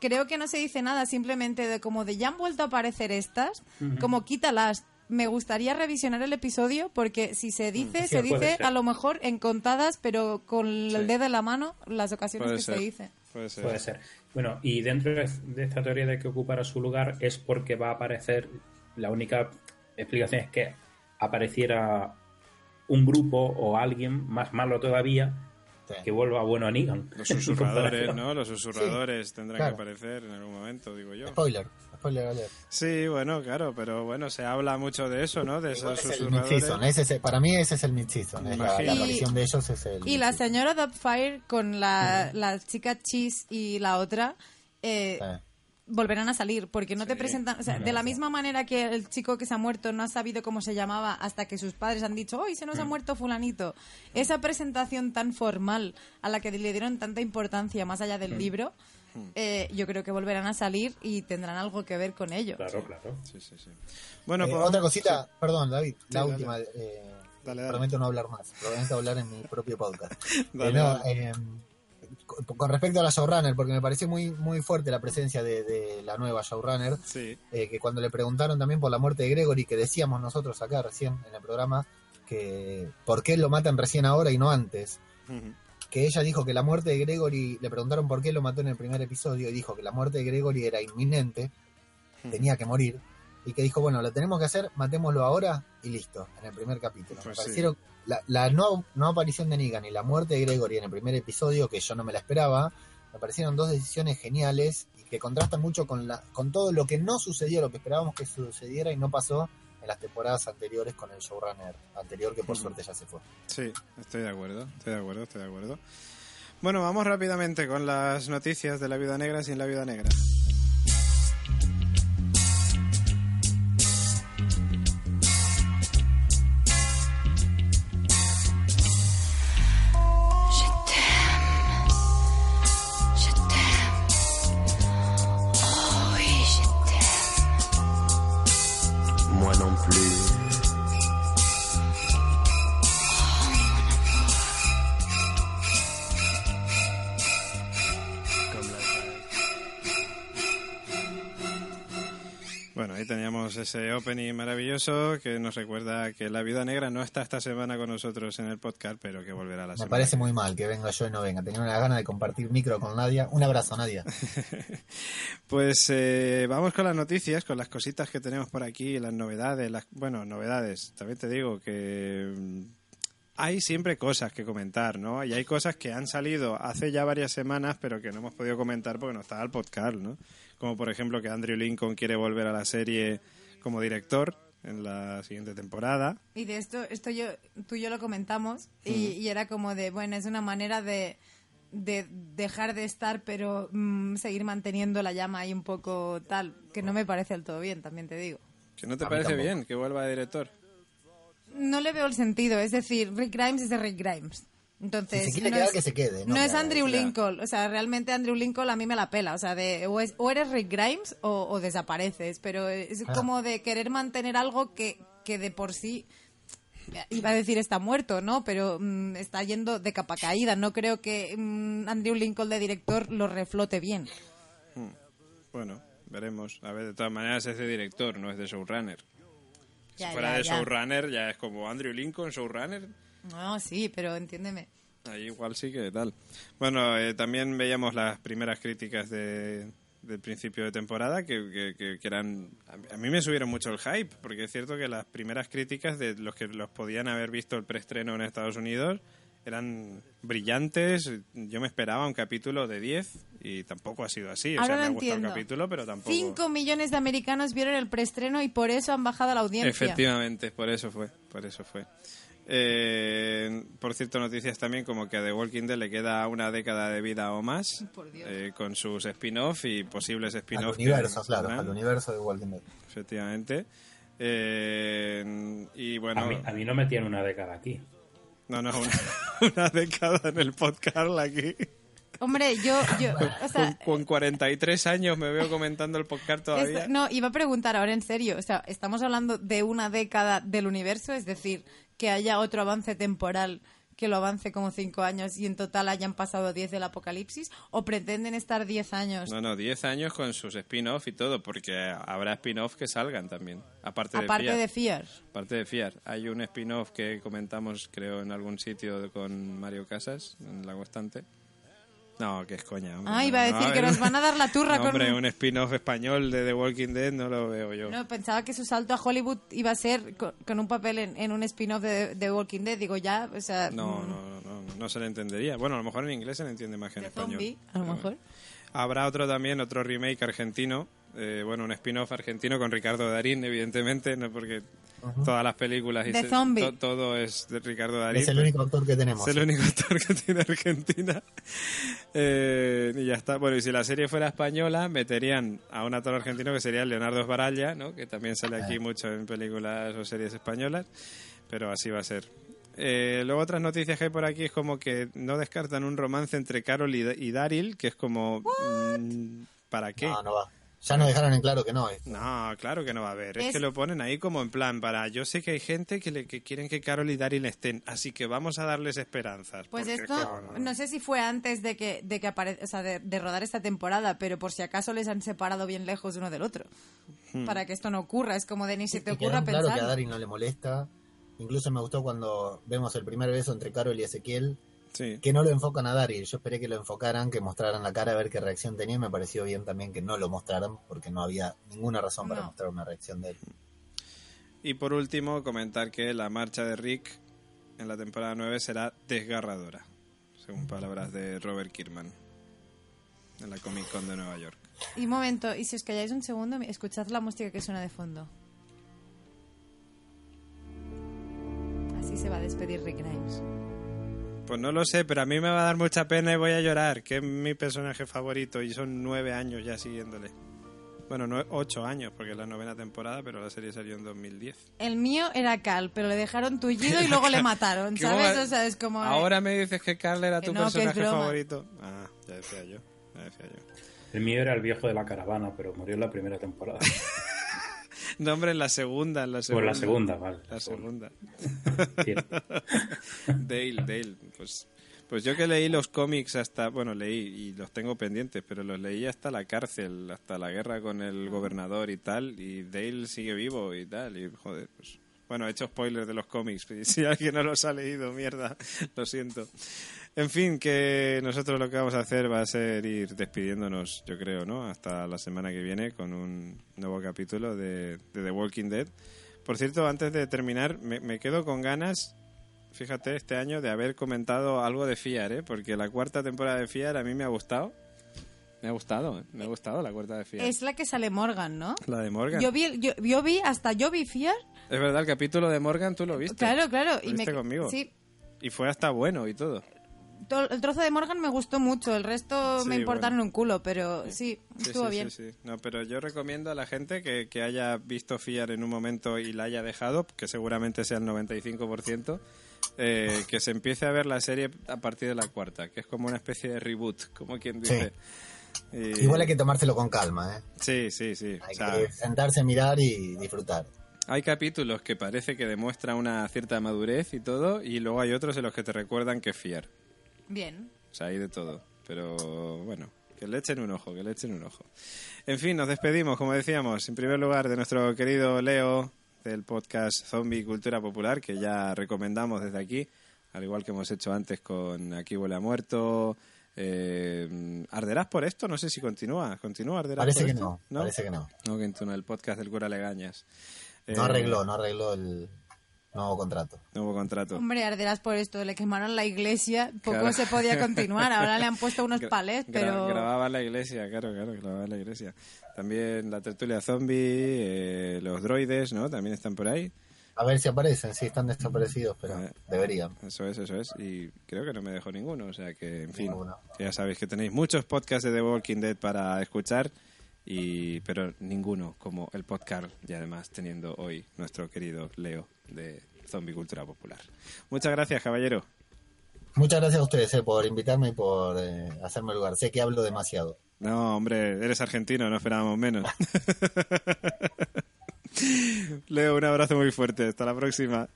creo que no se dice nada, simplemente de como de ya han vuelto a aparecer estas, como quítalas. Me gustaría revisionar el episodio porque si se dice, se dice a lo mejor en contadas, pero con el dedo en la mano, las ocasiones que se dice. Puede ser. Bueno, y dentro de esta teoría de que ocupara su lugar es porque va a aparecer, la única explicación es que apareciera un grupo o alguien más malo todavía que vuelva bueno a Negan. Los [laughs] susurradores, ¿no? Los susurradores tendrán que aparecer en algún momento, digo yo. Spoiler. Spoiler Sí, bueno, claro, pero bueno, se habla mucho de eso, ¿no? De esos susurradores. Ese, para mí ese es el mid-season. La, la, aparición de ellos es el. Y la señora Dubfire con la, la chica Cheese y la otra. Eh, volverán a salir, porque no te presentan, o sea, de la misma manera que el chico que se ha muerto no ha sabido cómo se llamaba hasta que sus padres han dicho, hoy se nos ha mm. muerto fulanito. Esa presentación tan formal a la que le dieron tanta importancia más allá del mm. libro, mm. eh, yo creo que volverán a salir y tendrán algo que ver con ello. Claro, claro. Sí, sí, sí. Bueno, eh, pues otra cosita, perdón, David, la última. Eh, prometo no hablar más, prometo hablar en mi propio podcast. [laughs] dale, con respecto a la showrunner, porque me pareció muy muy fuerte la presencia de, la nueva showrunner, sí. Eh, que cuando le preguntaron también por la muerte de Gregory, que decíamos nosotros acá recién en el programa, que por qué lo matan recién ahora y no antes, que ella dijo que la muerte de Gregory, le preguntaron por qué lo mató en el primer episodio y dijo que la muerte de Gregory era inminente, tenía que morir, y que dijo, bueno, lo tenemos que hacer, matémoslo ahora y listo, en el primer capítulo. me pues parecieron la, no, aparición de Negan y la muerte de Gregory en el primer episodio, que yo no me la esperaba, me parecieron dos decisiones geniales y que contrastan mucho con, la, con todo lo que no sucedió, lo que esperábamos que sucediera y no pasó en las temporadas anteriores con el showrunner anterior, que por suerte ya se fue. Sí, estoy de acuerdo, estoy de acuerdo, estoy de acuerdo. Bueno, vamos rápidamente con las noticias de la vida negra sin la vida negra. Ese opening maravilloso que nos recuerda que la vida negra no está esta semana con nosotros en el podcast, pero que volverá la semana. Me parece muy mal que venga yo y no venga. Tenía una gana de compartir micro con Nadia. Un abrazo, Nadia. [laughs] pues eh, vamos con las noticias, con las cositas que tenemos por aquí, las novedades. Las, bueno, novedades. También te digo que mm, hay siempre cosas que comentar, ¿no? Y hay cosas que han salido hace ya varias semanas, pero que no hemos podido comentar porque no estaba el podcast, ¿no? Como por ejemplo que Andrew Lincoln quiere volver a la serie como director en la siguiente temporada. Y de esto, esto yo, tú y yo lo comentamos y, era como de, bueno, es una manera de, de dejar de estar pero mm, seguir manteniendo la llama ahí un poco tal, que no me parece del todo bien, también te digo. ¿Que no te parece bien que vuelva de director? No le veo el sentido, es decir, Rick Grimes es de Rick Grimes. Entonces, no, es, que se quede, no, es Andrew Lincoln, o sea, realmente Andrew Lincoln a mí me la pela, o sea, de, o, eres Rick Grimes o, desapareces, pero es ah. como de querer mantener algo que, que de por sí iba a decir está muerto, ¿no? Pero mm, está yendo de capa caída. No creo que mm, Andrew Lincoln de director lo reflote bien. Hmm. Bueno, veremos. A ver, de todas maneras es de director, no es de showrunner. si fuera de showrunner ya es como Andrew Lincoln, showrunner. No, sí, pero entiéndeme. Ahí igual sí que tal. Bueno, eh, también veíamos las primeras críticas de, del principio de temporada que, que, eran... A mí me subieron mucho el hype, porque es cierto que las primeras críticas de los que los podían haber visto el preestreno en Estados Unidos eran brillantes. Yo me esperaba un capítulo de 10 y tampoco ha sido así. o sea, me ha gustado el capítulo, pero tampoco. 5 millones de americanos vieron el preestreno y por eso han bajado la audiencia. Efectivamente, por eso fue. Por eso fue. Eh, por cierto, noticias también como que a The Walking Dead le queda una década de vida o más eh, con sus spin-off y posibles spin-off. Al universo, claro, al universo de Walking Dead. Efectivamente. Eh, y bueno. A mí, no me tiene una década aquí. No, no, una, [laughs] década en el podcast aquí. Hombre, yo, yo o sea, con, 43 años me veo comentando el podcast todavía. no, iba a preguntar ahora en serio, o sea, estamos hablando de una década del universo, es decir, que haya otro avance temporal que lo avance como cinco años y en total hayan pasado diez del apocalipsis o pretenden estar diez años? No, no, diez años con sus spin-off y todo, porque habrá spin-off que salgan también, aparte, de, Fear. de Fear. Aparte de Fiar. Hay un spin-off que comentamos, creo, en algún sitio con Mario Casas, en La Constante, No, que es coña. ah, iba a decir que nos van a dar la turra [laughs] con... Hombre, un spin-off español de The Walking Dead no lo veo yo. No, pensaba que su salto a Hollywood iba a ser con, un papel en, un spin-off de The Walking Dead. Digo, ya, o sea... No, mm. no, no, no, se le entendería. Bueno, a lo mejor en inglés se le entiende más que en español. Zombie, a lo mejor. Habrá otro también, otro remake argentino. Eh, bueno, un spin-off argentino con Ricardo Darín, evidentemente, no porque todas las películas y todo es de Ricardo Darín. Es el único actor que tenemos. Es el único actor que tiene Argentina. [laughs] Eh, y ya está. Bueno, y si la serie fuera española, meterían a un actor argentino que sería Leonardo Esbaralla, ¿no? que también sale aquí mucho en películas o series españolas, pero así va a ser. Eh, luego otras noticias que hay por aquí es como que no descartan un romance entre Carol y, Daryl, que es como... Mm, ¿Para qué? No, no va. Ya nos dejaron en claro que no. No, claro que no va a haber. Es... que lo ponen ahí como en plan para. Yo sé que hay gente que, le, que quieren que Carol y Daryl estén, así que vamos a darles esperanzas. Pues esto, no sé si fue antes de que, de que o sea, de, rodar esta temporada, pero por si acaso les han separado bien lejos uno del otro. Hmm. Para que esto no ocurra. Es como de ni se te ocurra pensar. Claro que a Daryl no le molesta. Incluso me gustó cuando vemos el primer beso entre Carol y Ezequiel que no lo enfocan a Daryl. Yo esperé que lo enfocaran, que mostraran la cara a ver qué reacción tenía. Me pareció bien también que no lo mostraran porque no había ninguna razón para mostrar una reacción de él. Y por último, comentar que la marcha de Rick en la temporada 9 será desgarradora, según palabras de Robert Kirkman en la Comic Con de Nueva York. Y un momento, y si os calláis un segundo, escuchad la música que suena de fondo. Así se va a despedir Rick Grimes. Pues no lo sé, pero a mí me va a dar mucha pena y voy a llorar, que es mi personaje favorito y son nueve años ya siguiéndole. Bueno, no, ocho años, porque es la novena temporada, pero la serie salió en 2010. El mío era Cal, pero le dejaron tullido y [laughs] luego le mataron, ¿sabes? O sea, es como... Ahora me dices que Cal era tu personaje favorito. Ah, ya decía yo, ya decía yo. El mío era el viejo de la caravana, pero murió en la primera temporada. [laughs] [laughs] No, hombre, en la segunda, en la segunda. La segunda, vale. La segunda. [laughs] Dale, Dale, pues... Pues yo que leí los cómics hasta, bueno, leí y los tengo pendientes, pero los leí hasta la cárcel, hasta la guerra con el gobernador y tal, y Dale sigue vivo y tal, y joder, pues... Bueno, he hecho spoilers de los cómics, [laughs] si alguien no los ha leído, mierda, lo siento. En fin, que nosotros lo que vamos a hacer va a ser ir despidiéndonos, yo creo, ¿no? Hasta la semana que viene con un nuevo capítulo de, The Walking Dead. Por cierto, antes de terminar, me, quedo con ganas, fíjate, este año de haber comentado algo de Fiar, ¿eh? Porque la cuarta temporada de Fiar a mí me ha gustado. Me ha gustado, ¿eh? me ha gustado la cuarta de Fiar. Es la que sale Morgan, ¿no? La de Morgan. Yo vi, yo, vi hasta yo vi Fiar. Es verdad, el capítulo de Morgan tú lo viste. Claro, claro. y me... conmigo. Sí. Y fue hasta bueno y todo el trozo de Morgan me gustó mucho, el resto me importaron un culo, pero sí, estuvo bien. No, pero yo recomiendo a la gente que, que, haya visto Fiar en un momento y la haya dejado, que seguramente sea el 95%, eh, que se empiece a ver la serie a partir de la cuarta, que es como una especie de reboot, como quien dice. Igual hay que tomárselo con calma, ¿eh? Sí, sí, sí. Hay que sentarse, mirar y disfrutar. Hay capítulos que parece que demuestra una cierta madurez y todo, y luego hay otros en los que te recuerdan que fiar. Bien. O sea, hay de todo. Pero bueno, que le echen un ojo, que le echen un ojo. En fin, nos despedimos, como decíamos, en primer lugar de nuestro querido Leo del podcast Zombie Cultura Popular, que ya recomendamos desde aquí, al igual que hemos hecho antes con Aquí huele a muerto. Eh, ¿Arderás por esto? No sé si continúa. ¿Continúa Arderás Parece por que esto? no, Parece que no. No, que en el podcast del cura Legañas. no arregló, eh, no arregló el, Nuevo contrato. Nuevo contrato. Hombre, arderás por esto. Le quemaron la iglesia. Poco se podía continuar. Ahora le han puesto unos [laughs] palés, pero... grababa la iglesia, claro, claro, grababa la iglesia. También la tertulia zombie, eh, los droides, ¿no? También están por ahí. A ver si aparecen, sí, están desaparecidos, pero deberían. Eso es, eso es. Y creo que no me dejo ninguno. O sea que, en fin, ya sabéis que tenéis muchos podcasts de The Walking Dead para escuchar. Y, pero ninguno como el podcast y además teniendo hoy nuestro querido Leo de Zombie Cultura Popular. Muchas gracias, caballero. Muchas gracias a ustedes eh, por invitarme y por eh, hacerme lugar. Sé que hablo demasiado. No, hombre, eres argentino, no esperábamos menos. [laughs] Leo, un abrazo muy fuerte. Hasta la próxima.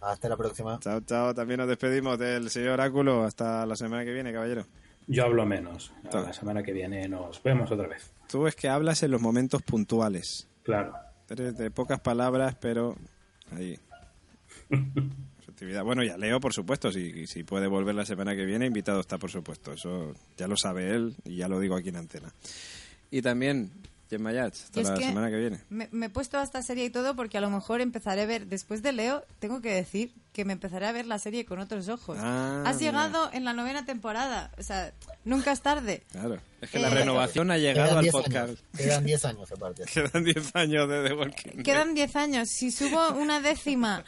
Hasta la próxima. Chao, chao. También nos despedimos del señor Oráculo. Hasta la semana que viene, caballero. Yo hablo menos. la semana que viene nos vemos otra vez. Tú es que hablas en los momentos puntuales. Claro. Eres de pocas palabras, pero ahí. Bueno, ya Leo, por supuesto, si, si puede volver la semana que viene, invitado está, por supuesto. Eso ya lo sabe él y ya lo digo aquí en antena. Y también Jen Mayach, hasta la semana que viene. Me, he puesto a esta serie y todo porque a lo mejor empezaré a ver, después de Leo, tengo que decir que me empezaré a ver la serie con otros ojos. Ah, Has llegado en la novena temporada, o sea, nunca es tarde. Claro, es que la eh, renovación ha llegado al podcast. Quedan 10 años aparte. [laughs] Quedan 10 años de The Walking Quedan 10 años. Si subo una décima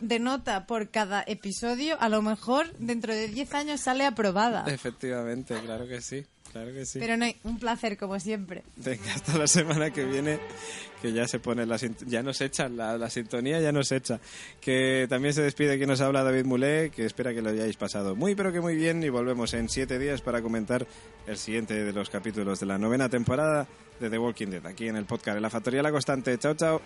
de nota por cada episodio, a lo mejor dentro de 10 años sale aprobada. Efectivamente, claro que sí. Claro que sí. Pero no, un placer como siempre. Venga, hasta la semana que viene, que ya se pone la ya nos echan la, la, sintonía, ya nos echa. Que también se despide quien nos habla David Mulé, que espera que lo hayáis pasado muy pero que muy bien y volvemos en siete días para comentar el siguiente de los capítulos de la novena temporada de The Walking Dead, aquí en el podcast de la Factoría La Constante. Chao, chao.